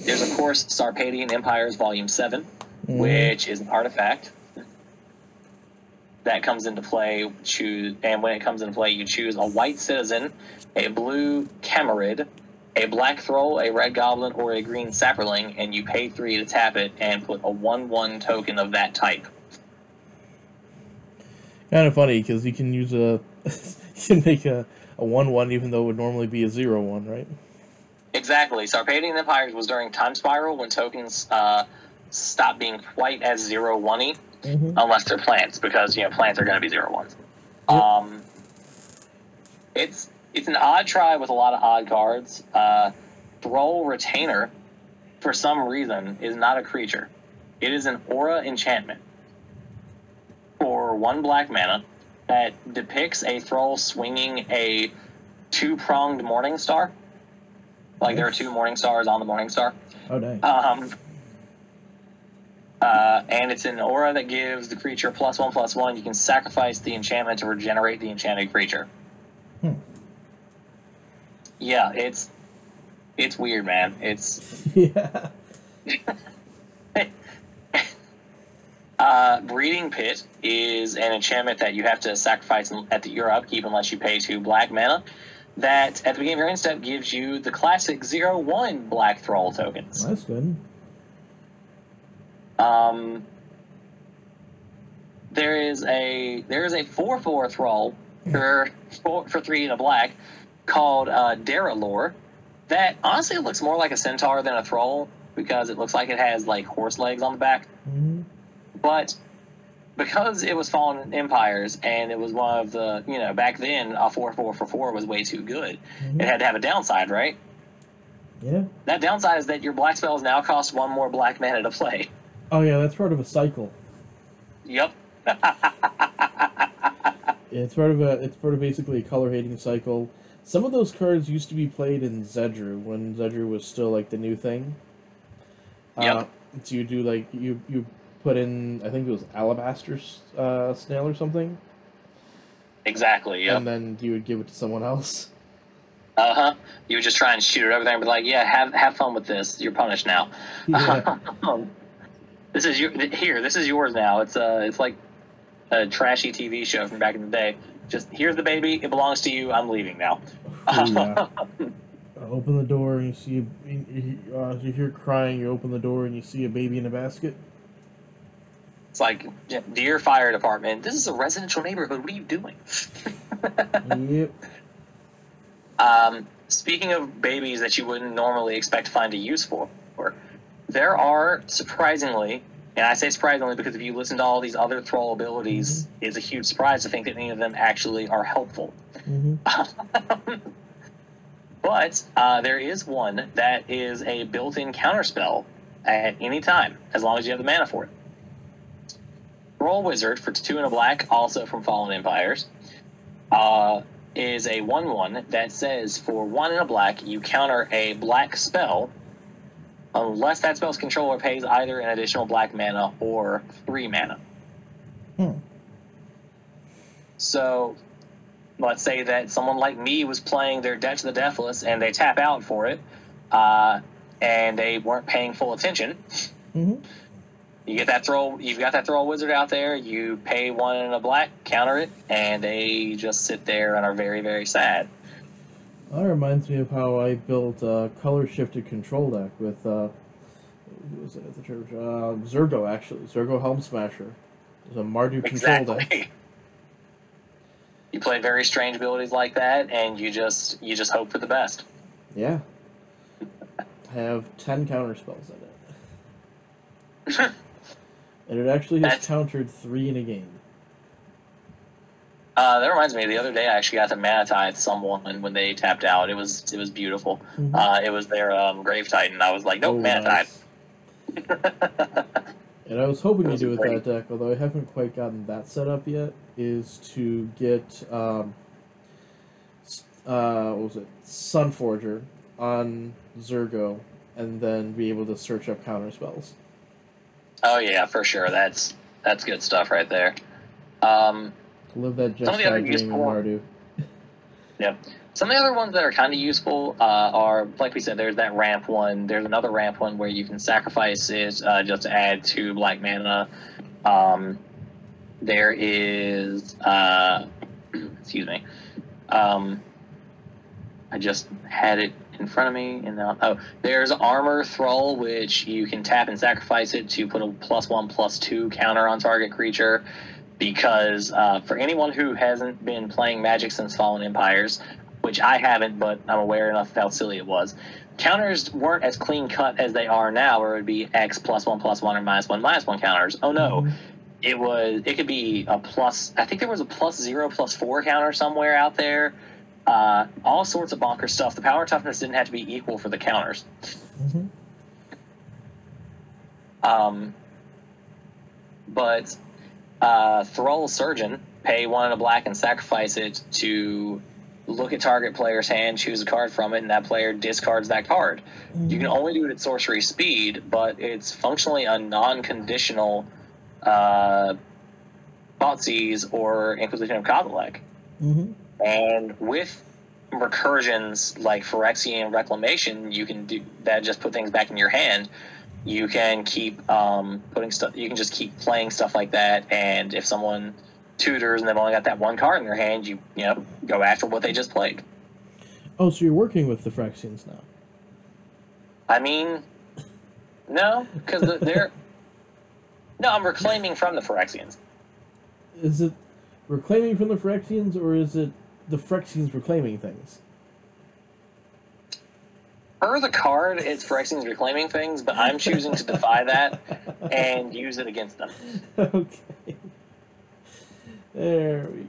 there's of course Sarpadian Empires Volume Seven, Mhm. which is an artifact that comes into play. Choose, and when it comes into play, you choose a white citizen, a blue Camarid, a black Thrull, a red Goblin, or a green Saproling, and you pay three to tap it and put a one-one token of that type. Kind of funny because you can use a you can make a, a one one even though it would normally be a zero one, right? Exactly. Sarpadian Empires was during Time Spiral when tokens uh, stopped being quite as zero one y Mm-hmm. unless they're plants, because you know plants are going to be zero ones. Yep. Um, it's it's an odd try with a lot of odd cards. Uh, Thrull Retainer, for some reason, is not a creature. It is an aura enchantment for one black mana that depicts a Thrull swinging a two pronged Morning Star. Like there are two Morning Stars on the Morning Star. Oh dang. Um, uh, and it's an aura that gives the creature plus one plus one. You can sacrifice the enchantment to regenerate the enchanted creature. Hmm. Yeah, it's it's weird, man. It's yeah. uh, breeding pit is an enchantment that you have to sacrifice at the, your upkeep unless you pay two black mana. That at the beginning of your end step gives you the classic zero one black thrull tokens. That's good. Um, there is a there is a four four thrull for four, for three and a black called uh, Derelor. That honestly looks more like a centaur than a thrull because it looks like it has like horse legs on the back. hmm But because it was Fallen Empires and it was one of the you know back then a four four for four was way too good. Mhm. It had to have a downside, right? Yeah. That downside is that your black spells now cost one more black mana to play. Oh yeah, that's part of a cycle. Yep. It's part of a. It's part of basically a color hating cycle. Some of those cards used to be played in Zedruu when Zedruu was still like the new thing. Yep. Uh, so you do like you you put in I think it was alabaster uh, snail or something, Exactly. Yep. and then you would give it to someone else. Uh huh. You would just try and shoot it over there and be like, "Yeah, have have fun with this. You're punished now." Yeah. this is your here. This is yours now. It's uh, it's like a trashy TV show from back in the day. Just here's the baby. It belongs to you. I'm leaving now. Yeah. Open the door and you see a, you, you, uh, you hear crying. You open the door and you see a baby in a basket. It's like, dear fire department, this is a residential neighborhood. What are you doing? yep. Um, speaking of babies that you wouldn't normally expect to find a use for, there are surprisingly, and I say surprisingly because if you listen to all these other thrull abilities, it's a huge surprise to think that any of them actually are helpful. hmm but uh, there is one that is a built-in counterspell at any time, as long as you have the mana for it. Thrull Wizard for two and a black, also from Fallen Empires, uh, is a one-one that says for one and a black you counter a black spell, unless that spell's controller pays either an additional black mana or three mana. Hmm. So let's say that someone like me was playing their Debt to the Deathless and they tap out for it, uh, and they weren't paying full attention. Mm-hmm. You get that thrull. You've got that thrull wizard out there. You pay one in a black, counter it, and they just sit there and are very, very sad. That reminds me of how I built a color shifted control deck with uh, was it at the church? Uh, Zurgo actually, Zurgo Helmsmasher. It was a Mardu control deck. Exactly. You play very strange abilities like that, and you just you just hope for the best. Yeah. I have ten counter spells in it, and it actually has That's- countered three in a game. Uh, that reminds me. The other day, I actually got to mana someone when they tapped out. It was it was beautiful. Mhm. Uh, it was their um, grave titan. I was like, nope, Oh, nice. And I was hoping to do with great. that deck, although I haven't quite gotten that set up yet, is to get um, uh, what was it, Sunforger on Zurgo, and then be able to search up counter spells. Oh yeah, for sure. That's that's good stuff right there. Um, Live that Some of the other useful- Mardu. Some of the other ones that are kind of useful uh, are, like we said, there's that ramp one. There's another ramp one where you can sacrifice it uh, just to add two black mana. Um, there is, uh, excuse me, um, I just had it in front of me, and now oh, there's armor thrull, which you can tap and sacrifice it to put a plus one plus two counter on target creature. Because uh, for anyone who hasn't been playing Magic since Fallen Empires, which I haven't, but I'm aware enough of how silly it was. Counters weren't as clean cut as they are now, where it would be X plus one plus one or minus one minus one counters. Oh no, Mhm. it was it could be a plus. I think there was a plus zero plus four counter somewhere out there. Uh, all sorts of bonker stuff. The power toughness didn't have to be equal for the counters. Mhm. Um, but uh, Thrull Surgeon, pay one in a black and sacrifice it to look at target player's hand, choose a card from it, and that player discards that card. You can only do it at sorcery speed, but it's functionally a non-conditional uh, Thoughtseize or Inquisition of Kozilek. Mhm. And with recursions like Phyrexian Reclamation, you can do that. Just put things back in your hand. You can keep um, putting stuff. You can just keep playing stuff like that. And if someone tutors and they've only got that one card in their hand, you you know go after what they just played. Oh, so you're working with the Phyrexians now? I mean, no, because they're no. I'm reclaiming from the Phyrexians. Is it reclaiming from the Phyrexians, or is it the Phyrexians reclaiming things? Per the card, it's Phyrexians reclaiming things, but I'm choosing to defy that and use it against them. okay. There we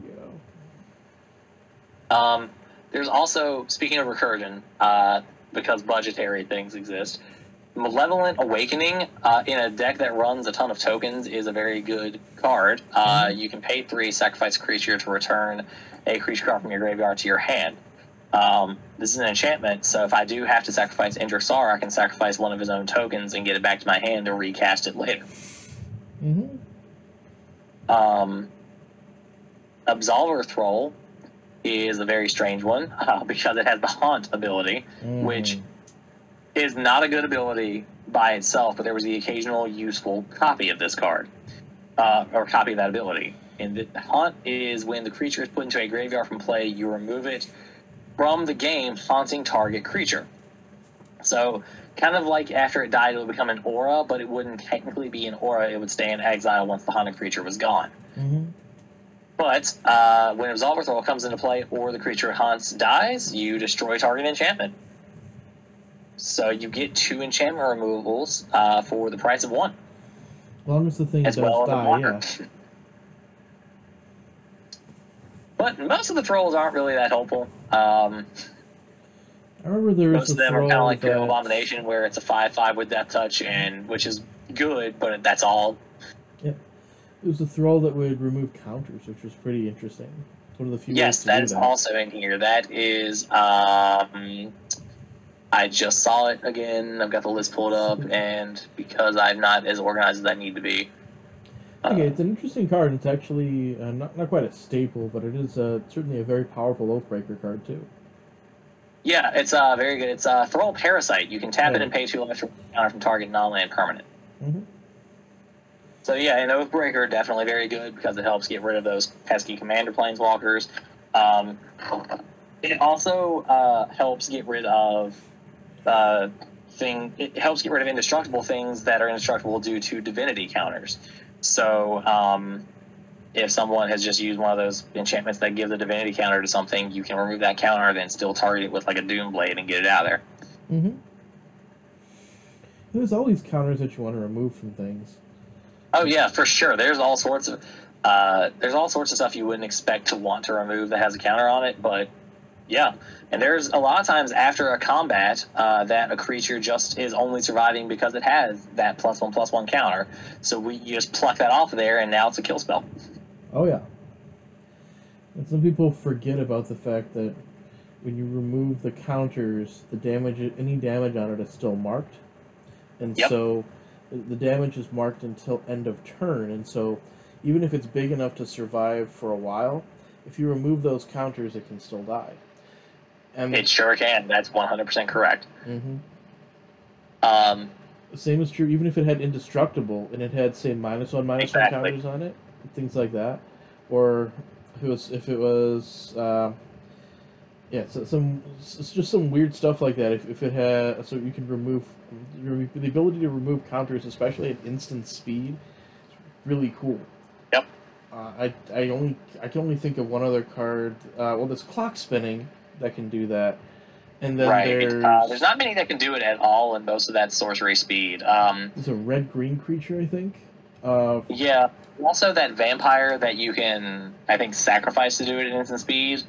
go. Um, there's also, speaking of recursion, uh, because budgetary things exist. Malevolent Awakening uh, in a deck that runs a ton of tokens is a very good card. Uh, you can pay three, sacrifice creature to return a creature card from your graveyard to your hand. Um, this is an enchantment, so if I do have to sacrifice Endrek Sahr, I can sacrifice one of his own tokens and get it back to my hand to recast it later. Mm-hmm. Um, Absolver Thrull is a very strange one uh, because it has the Haunt ability, which is not a good ability by itself, but there was the occasional useful copy of this card, uh, or copy of that ability. And the Haunt is when the creature is put into a graveyard from play, you remove it from the game, haunting target creature. So, kind of like after it died, it would become an aura, but it wouldn't technically be an aura. It would stay in exile once the haunted creature was gone. Mm-hmm. But uh, when Absolver Thrull comes into play or the creature it haunts dies, you destroy target enchantment. So you get two enchantment removals uh, for the price of one, As long as the thing as well a die, yeah. But most of the thrulls aren't really that helpful. Um, I remember there most a of them are kind of like the Abomination, where it's a five-five with Death Touch, and which is good, but that's all. It was a thrull that would remove counters, which was pretty interesting. One of the few Yes, that is that. also in here. That is. Um, I just saw it again. I've got the list pulled up, and because I'm not as organized as I need to be. Okay, it's an interesting card. It's actually uh, not, not quite a staple, but it is uh, certainly a very powerful Oathbreaker card, too. yeah, it's uh, very good. It's uh, Thrull Parasite. You can tap it and pay two life to counter from target non-land permanent. Mhm. So yeah, an Oathbreaker definitely very good because it helps get rid of those pesky commander planeswalkers. Um, it also uh, helps get rid of uh, thing. It helps get rid of indestructible things that are indestructible due to divinity counters. So um, if someone has just used one of those enchantments that give the divinity counter to something, you can remove that counter, then still target it with like a Doom Blade and get it out of there. Mm-hmm. There's always counters that you want to remove from things. Oh yeah, for sure. There's all sorts of uh, there's all sorts of stuff you wouldn't expect to want to remove that has a counter on it, but yeah. And there's a lot of times after a combat uh, that a creature just is only surviving because it has that plus one plus one counter. So we you just pluck that off of there, and now it's a kill spell. Oh yeah. And some people forget about the fact that when you remove the counters, the damage, any damage on it is still marked, and Yep. so the damage is marked until end of turn. And so, even if it's big enough to survive for a while, if you remove those counters, it can still die. And It sure can. That's 100% correct. Mhm. Um, The same is true even if it had indestructible and it had say minus one minus Exactly. one counters on it, things like that, or if it was if it was uh, yeah, so some it's just some weird stuff like that. If, if it had so you can remove the ability to remove counters, especially at instant speed, is really cool. Yep. Uh, I I only I can only think of one other card. Uh, well, there's clock spinning that can do that, and then right. there's Uh, there's not many that can do it at all, and most of that's sorcery speed. Um, there's a red green creature I think. Uh, Yeah. Also, that vampire that you can, I think, sacrifice to do it at instant speed.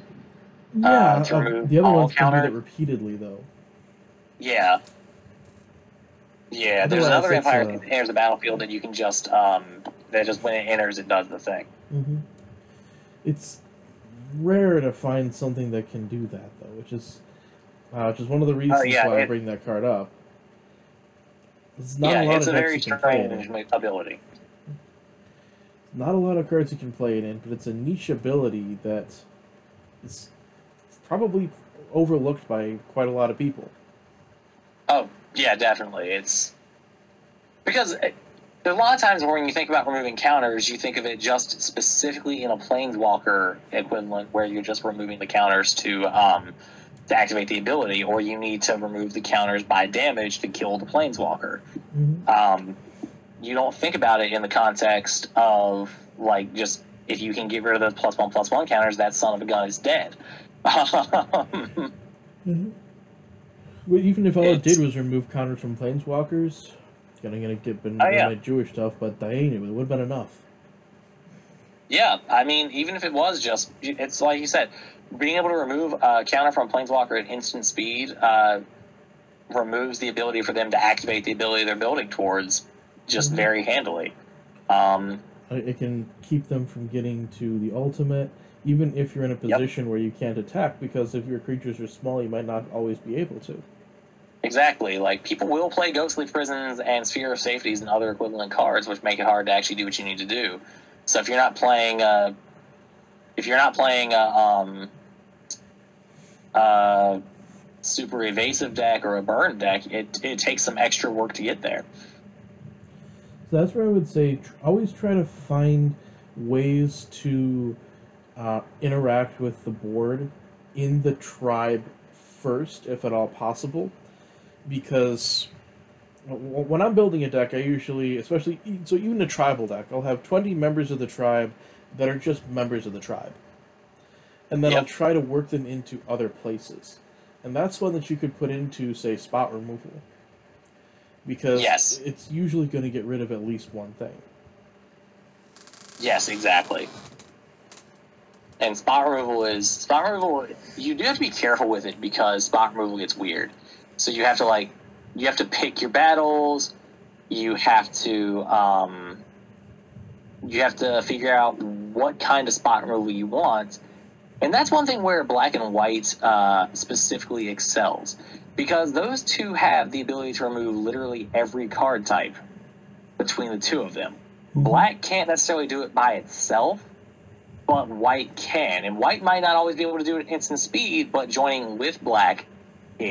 Yeah, to uh, remove the other all ones can do counter- repeatedly though. Yeah. Yeah, there's another vampire uh, that enters the battlefield that you can just, um, that just when it enters, it does the thing. Mm-hmm. It's rare to find something that can do that though, which is uh, which is one of the reasons Oh, yeah, why I bring that card up. There's not yeah, a lot it's of a very play it strange in. ability. Not a lot of cards you can play it in, but it's a niche ability that is probably overlooked by quite a lot of people. Oh, yeah, definitely. It's because it, a lot of times where when you think about removing counters, you think of it just specifically in a planeswalker equivalent, where you're just removing the counters to um, to activate the ability, or you need to remove the counters by damage to kill the planeswalker. Mm-hmm. Um, you don't think about it in the context of like just if you can get rid of the plus one plus one counters, that son of a gun is dead. Mm-hmm. Well, even if all it did was remove counters from planeswalkers, gonna gonna get been Oh, yeah. my Jewish stuff, but that ain't it. Would have been enough. Yeah, I mean, even if it was just, it's like you said, being able to remove a counter from Planeswalker at instant speed, uh, removes the ability for them to activate the ability they're building towards just Mhm. very handily. Um, It can keep them from getting to the ultimate, even if you're in a Yep. position where you can't attack, because if your creatures are small, you might not always be able to. Exactly. Like people will play Ghostly Prisons and Sphere of Safeties and other equivalent cards, which make it hard to actually do what you need to do. So if you're not playing, uh, if you're not playing, uh, um, uh, super evasive deck or a burn deck, it, it takes some extra work to get there. So that's where I would say always try to find ways to uh, interact with the board in the tribe first, if at all possible, because when I'm building a deck, I usually, especially so even a tribal deck, I'll have 20 members of the tribe that are just members of the tribe, and then I'll try to work them into other places, and that's one that you could put into say spot removal because Yes. it's usually going to get rid of at least one thing. Yes, exactly. And spot removal is spot removal. You do have to be careful with it because spot removal gets weird. So you have to like, you have to pick your battles. You have to, um, you have to figure out what kind of spot removal you want, and that's one thing where black and white uh, specifically excels because those two have the ability to remove literally every card type between the two of them. Black can't necessarily do it by itself, but white can. And white might not always be able to do it at instant speed, but joining with black,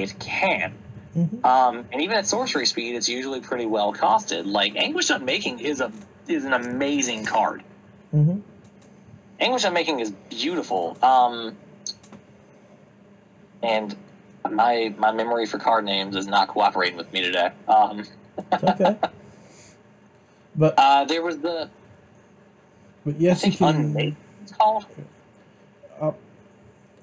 it can. Mhm. Um, and even at sorcery speed, it's usually pretty well costed. Like Anguish Unmaking is a is an amazing card. Mm-hmm. Anguish Unmaking is beautiful. Um, and my my memory for card names is not cooperating with me today. Um, okay. But uh, there was the but I yes, you think can. Unmade it's called.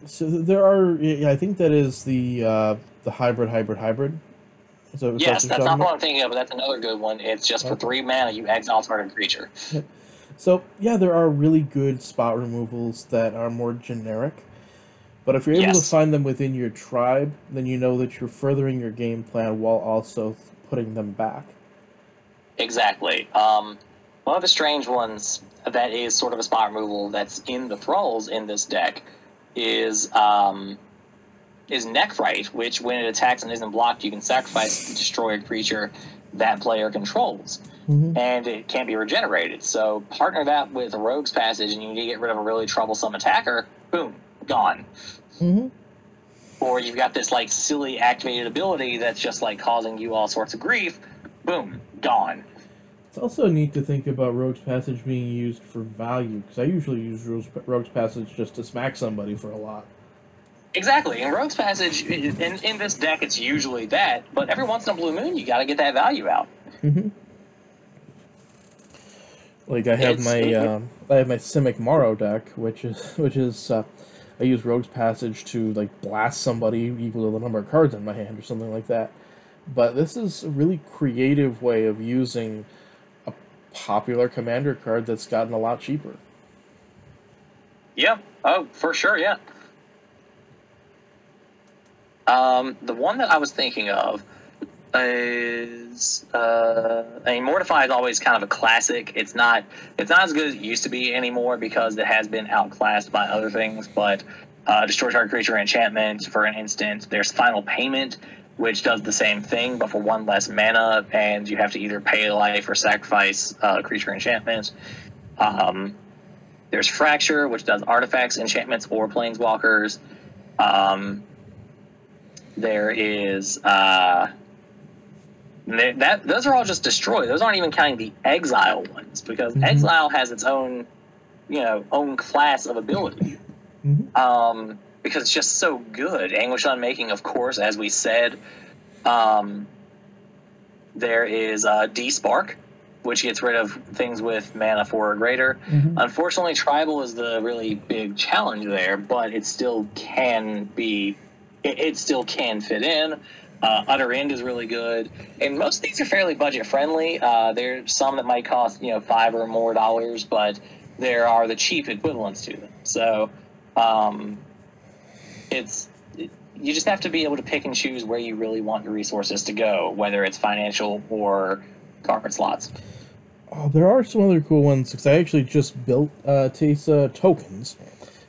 So there are. Yeah, I think that is the uh, the hybrid, hybrid, hybrid. Is that, is Yes, that that's not what? I'm thinking of, but that's another good one. It's just for three mana, you exile target creature. So yeah, there are really good spot removals that are more generic. But if you're able to find them within your tribe, then you know that you're furthering your game plan while also putting them back. Exactly. Um, one of the strange ones that is sort of a spot removal that's in the thralls in this deck is um, is Necrite, which when it attacks and isn't blocked, you can sacrifice to destroy a creature that player controls, Mm-hmm. and it can't be regenerated. So partner that with Rogue's Passage, and you need to get rid of a really troublesome attacker. Boom, gone. Mm-hmm. or you've got this like silly activated ability that's just like causing you all sorts of grief. Boom, gone. It's also neat to think about Rogue's Passage being used for value, because I usually use Rogue's, Rogue's Passage just to smack somebody for a lot. Exactly. In Rogue's Passage, in, in this deck, it's usually that, but every once in a blue moon, you got to get that value out. Mm-hmm. Like I have It's- my um, I have my Simic Morrow deck, which is which is uh, I use Rogue's Passage to like blast somebody equal to the number of cards in my hand or something like that. But this is a really creative way of using popular commander card that's gotten a lot cheaper. Yeah. Oh, for sure. Yeah. Um, the one that I was thinking of is uh, I mean, Mortify is always kind of a classic. It's not it's not as good as it used to be anymore because it has been outclassed by other things. But uh, destroy target creature enchantment, for an instant. There's final payment, which does the same thing, but for one less mana, and you have to either pay life or sacrifice uh, creature enchantment. Um, there's Fracture, which does artifacts, enchantments, or planeswalkers. Um, there is uh, th- that. Those are all just destroy. Those aren't even counting the exile ones because Mhm. exile has its own, you know, own class of ability. Mhm. Um, because it's just so good. Anguish on Making, of course, as we said. Um, there is uh, Despark, which gets rid of things with mana four or greater. Mm-hmm. Unfortunately, tribal is the really big challenge there, but it still can be, it, it still can fit in. Uh, Utter End is really good, and most of these are fairly budget friendly. Uh, there's some that might cost you know five or more dollars, but there are the cheap equivalents to them. So um, it's you just have to be able to pick and choose where you really want your resources to go, whether it's financial or card slots. Oh, there are some other cool ones because I actually just built uh, Teysa tokens.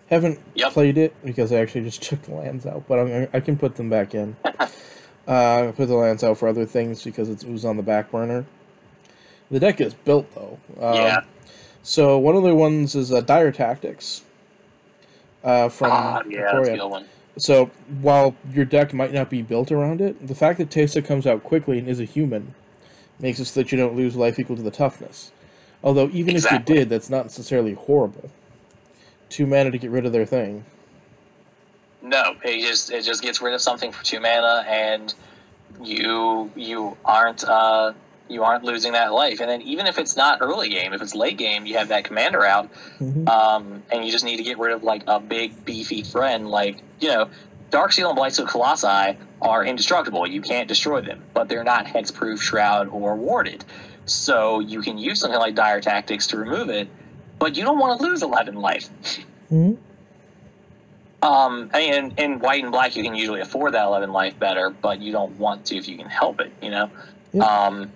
Haven't Yep. played it because I actually just took the lands out, but I'm, I can put them back in. uh, put the lands out for other things because it's, it was on the back burner. The deck is built though. Um, yeah. So one of the ones is uh, Dire Tactics. Uh, from Ah, yeah, that's a Victoria. good one. So while your deck might not be built around it, the fact that Teysa comes out quickly and is a human makes it so that you don't lose life equal to the toughness. Although even if you did, that's not necessarily horrible. Two mana to get rid of their thing. No, it just it just gets rid of something for two mana, and you you aren't uh, you aren't losing that life. And then even if it's not early game, if it's late game, you have that commander out, Mhm. um, and you just need to get rid of like a big beefy friend. Like you know, Darksteel and Blightsteel Colossi are indestructible. You can't destroy them, but they're not hexproof, shroud, or warded. So you can use something like Dire Tactics to remove it, but you don't want to lose eleven life. Mhm. Um, I mean, in, in white and black, you can usually afford that 11 life better, but you don't want to if you can help it, you know? Um,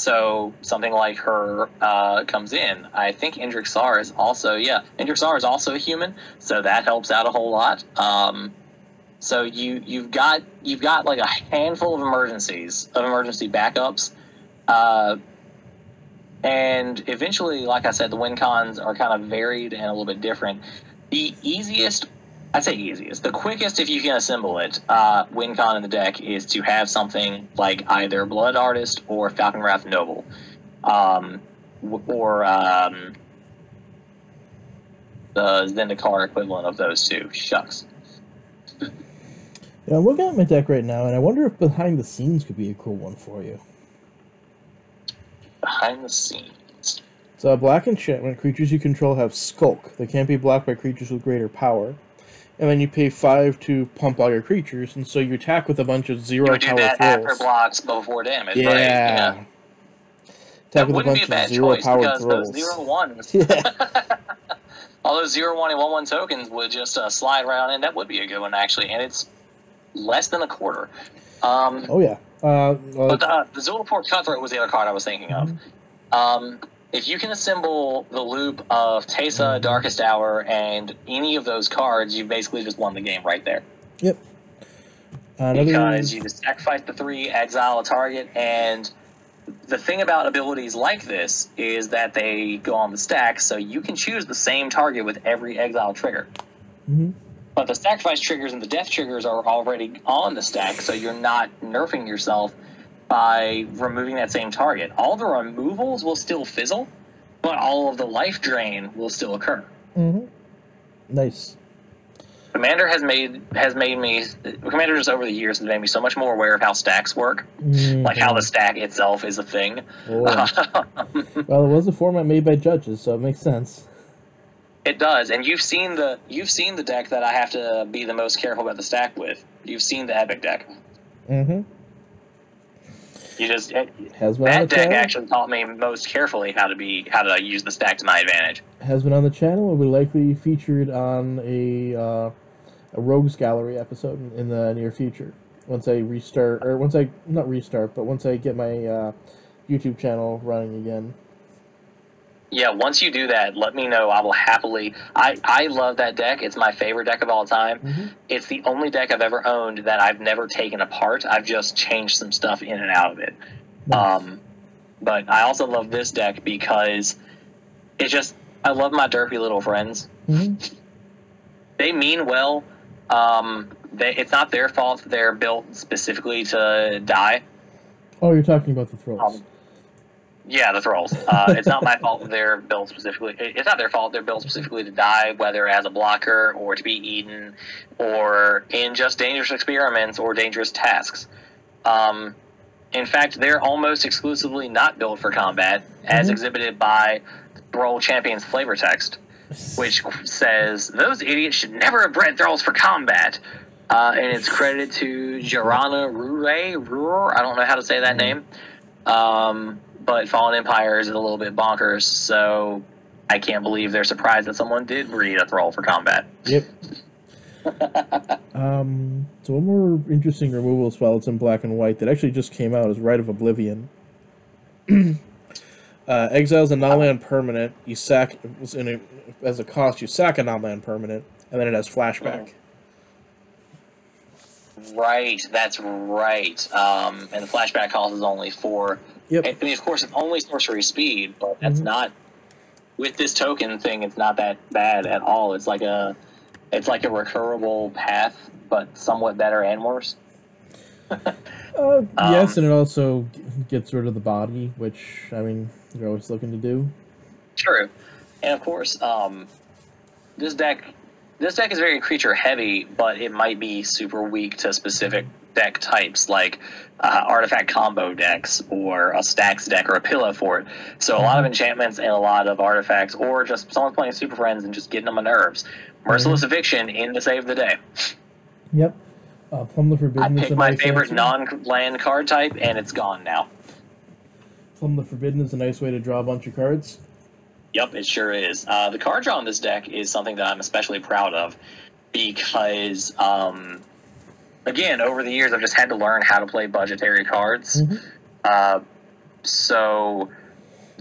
so something like her uh, comes in. I think Endrek Sahr is also, yeah, Endrek Sahr is also a human, so that helps out a whole lot. Um, so you you've got you've got like a handful of emergencies of emergency backups, uh, and eventually, like I said, the win cons are kind of varied and a little bit different. The easiest, I'd say easiest, the quickest if you can assemble it, uh, win con in the deck is to have something like either Blood Artist or Falkenrath Noble, um, or um, the Zendikar equivalent of those two. Shucks. Yeah, I'm looking at my deck right now, and I wonder if behind the scenes could be a cool one for you. Behind the scenes. So, black enchantment creatures you control have skulk. They can't be blocked by creatures with greater power. And then you pay five to pump all your creatures, and so you attack with a bunch of You zero would do power that after blocks before damage, Yeah. right? Yeah. Attack That with a bunch a of zero because thrulls. those zero ones, Yeah. all those zero one and one one tokens would just uh, slide around, and that would be a good one actually. And it's less than a quarter. Um, Oh yeah. Uh, well, but uh, the Zulaport Cutthroat was the other card I was thinking of. Um, if you can assemble the loop of Teysa, Darkest Hour, and any of those cards, you've basically just won the game right there. yep. Another. because you just sacrifice the three, exile a target, and the thing about abilities like this is that they go on the stack, so you can choose the same target with every exile trigger. Mhm. But the sacrifice triggers and the death triggers are already on the stack, so you're not nerfing yourself by removing that same target. All the removals will still fizzle, but all of the life drain will still occur. Mhm. Nice. Commander has made has made me Commander just over the years has made me so much more aware of how stacks work. like how the stack itself is a thing. Oh. well, it was a format made by judges, so it makes sense. it does, and you've seen the you've seen the deck that I have to be the most careful about the stack with. You've seen the epic deck. Mm-hmm. You just it, Has been on that the deck channel. actually taught me most carefully how to be how to use the stack to my advantage. Has been on the channel. Will be likely featured on a uh, a Rogues Gallery episode in, in the near future. Once I restart, or once I not restart, but once I get my uh, YouTube channel running again. Yeah, once you do that, let me know. I will happily. I I love that deck. It's my favorite deck of all time. Mhm. It's the only deck I've ever owned that I've never taken apart. I've just changed some stuff in and out of it. Nice. Um, but I also love this deck because it just I love my derpy little friends. Mhm. They mean well. Um, they, it's not their fault they're built specifically to die. Oh, you're talking about the thrulls. Um, Yeah, the thrulls. Uh, it's not my fault they're built specifically. It's not their fault they're built specifically to die, whether as a blocker or to be eaten, or in just dangerous experiments or dangerous tasks. Um, in fact, they're almost exclusively not built for combat, as Mhm. exhibited by Thrull Champion's flavor text, which says those idiots should never have bred thrulls for combat. Uh, and it's credited to Jherana Rure. Rure. I don't know how to say that name. Um, but Fallen Empire is a little bit bonkers, so I can't believe they're surprised that someone did breed a thrull for combat. Yep. Um, so one more interesting removal spell that's in black and white that actually just came out is Rite of Oblivion. uh, exiles a non-land permanent. You sack in a, as a cost. You sack a non-land permanent, and then it has flashback. Right, that's right. Um, and the flashback cost is only four. Yep. I mean, of course, it's only sorcery speed, but that's Mhm. not with this token thing. It's not that bad at all. It's like a, it's like a recurable path, but somewhat better and worse. Uh, yes, Um, and it also gets rid of the body, which I mean you're always looking to do. True, and of course, um, this deck, this deck is very creature heavy, but it might be super weak to specific deck types like uh, artifact combo decks or a stacks deck or a pillow fort. So a lot of enchantments and a lot of artifacts, or just someone playing Super Friends and just getting them on nerves. Merciless Eviction in to save the day. Yep. Uh, Plumb the Forbidden is a picked my nice favorite non-land card type, and it's gone now. Plumb the Forbidden is a nice way to draw a bunch of cards. Yep, it sure is. Uh, the card draw on this deck is something that I'm especially proud of because, um, again, over the years I've just had to learn how to play budgetary cards. Mhm. Uh, so,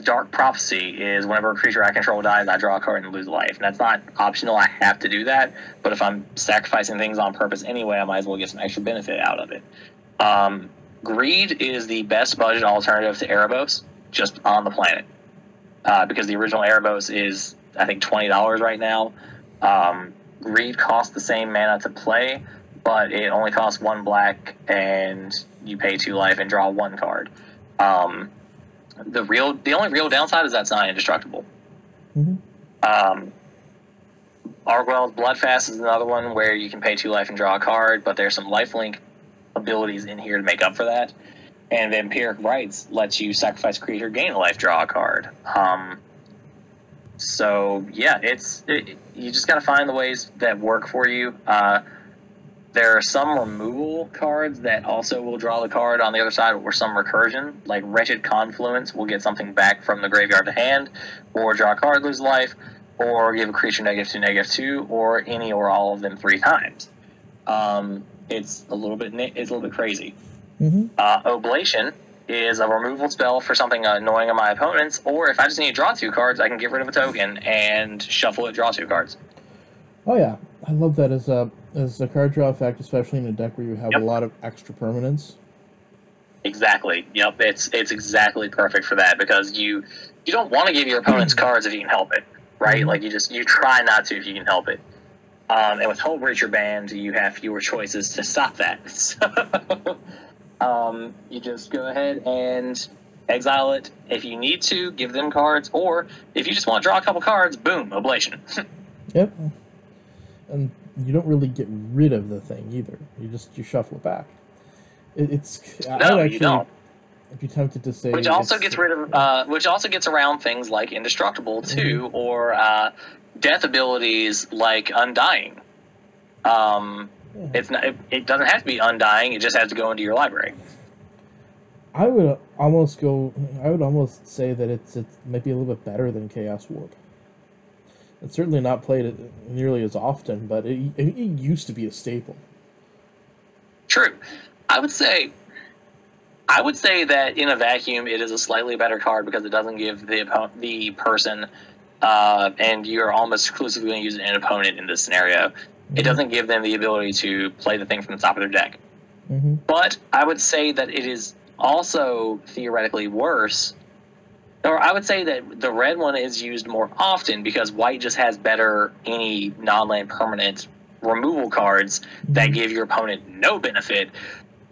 Dark Prophecy is whenever a creature I control dies, I draw a card and lose life. And that's not optional, I have to do that. But if I'm sacrificing things on purpose anyway, I might as well get some extra benefit out of it. Um, Greed is the best budget alternative to Erebos just on the planet uh, because the original Erebos is I think twenty dollars right now. Um, Greed costs the same mana to play, but it only costs one black, and you pay two life and draw one card. Um, the real, the only real downside is that that's not indestructible. Mm-hmm. Um, Arguel's Blood Fast is another one where you can pay two life and draw a card, but there's some lifelink abilities in here to make up for that. And Vampiric Rites lets you sacrifice a creature, gain a life, draw a card. Um, so yeah, it's it, you just got to find the ways that work for you. Uh, there are some removal cards that also will draw the card on the other side, or some recursion, like Wretched Confluence will get something back from the graveyard to hand, or draw a card, lose life, or give a creature negative two, negative two, or any or all of them three times. Um, it's a little bit it's a little bit crazy. Mm-hmm. Uh, Oblation is a removal spell for something annoying on my opponents, or if I just need to draw two cards, I can get rid of a token and shuffle it, draw two cards. Oh yeah, I love that as a as a card draw effect, especially in a deck where you have Yep. a lot of extra permanents. Exactly. Yep. It's it's exactly perfect for that because you you don't want to give your opponents cards if you can help it, right? Mhm. Like you just you try not to if you can help it. Um, and with Hullbreacher banned, you have fewer choices to stop that. So um, you just go ahead and exile it if you need to. Give them cards, or if you just want to draw a couple cards, boom, Oblation. Yep. And you don't really get rid of the thing either. You just you shuffle it back. It, it's I no, would you don't. I'd be tempted to say which also gets rid of uh, which also gets around things like indestructible too or uh, death abilities like undying um, Yeah. it's not it, it doesn't have to be undying it just has to go into your library I would almost go. I would almost say that it's it might be a little bit better than Chaos Warp. It's certainly not played nearly as often, but it, it, it used to be a staple. true i would say i would say that in a vacuum it is a slightly better card because it doesn't give the oppo- the person uh, and you're almost exclusively going to use an opponent in this scenario it doesn't give them the ability to play the thing from the top of their deck Mm-hmm. But I would say that it is also theoretically worse. Or I would say that the red one is used more often because white just has better any non land permanent removal cards that give your opponent no benefit.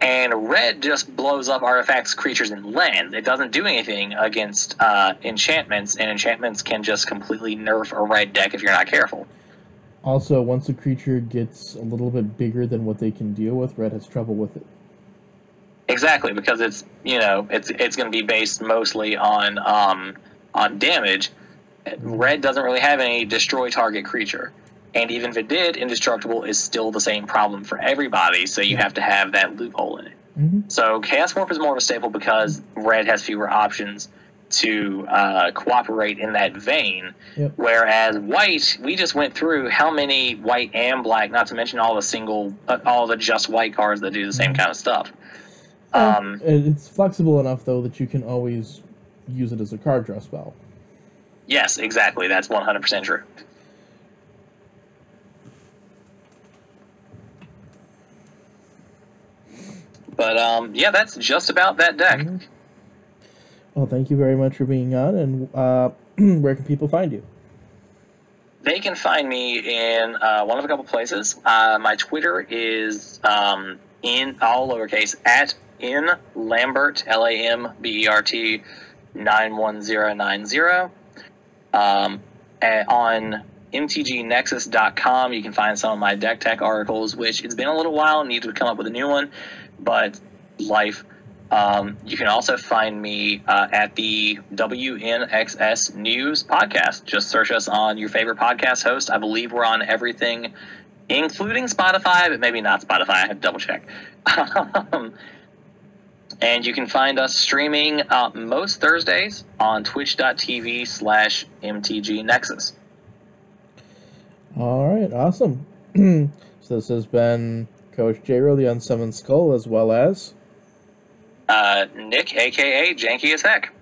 And red just blows up artifacts, creatures, and lands. It doesn't do anything against uh, enchantments, and enchantments can just completely nerf a red deck if you're not careful. Also, once a creature gets a little bit bigger than what they can deal with, red has trouble with it. Exactly, because it's you know it's it's going to be based mostly on um, on damage. Red doesn't really have any destroy target creature, and even if it did, indestructible is still the same problem for everybody. So you have to have that loophole in it. Mm-hmm. So Chaos Warp is more of a staple because red has fewer options, to uh, cooperate in that vein. Yep. Whereas white, we just went through how many white and black, not to mention all the single, uh, all the just white cards that do the same kind of stuff. Um, it's flexible enough though that you can always use it as a card draw spell. yes, exactly. That's one hundred percent true. But um, yeah, that's just about that deck. Mhm. Well, thank you very much for being on, and uh, where can people find you? They can find me in uh, one of a couple places. Uh, my Twitter is um, in all lowercase at in Lambert L A M B E R T nine one zero nine zero. Um, and on mtgnexus.com, you can find some of my deck tech articles, which it's been a little while. Need to come up with a new one, but life. Um, you can also find me uh, at the WNXS News podcast. Just search us on your favorite podcast host. I believe we're on everything, including Spotify, but maybe not Spotify. I have to double check. Um, and you can find us streaming uh, most Thursdays on twitch.tv slash mtgnexus. All right, awesome. so this has been Coach J-Ro, the Unsummoned Skull, as well as Uh, Nick, a.k.a. Janky as Heck.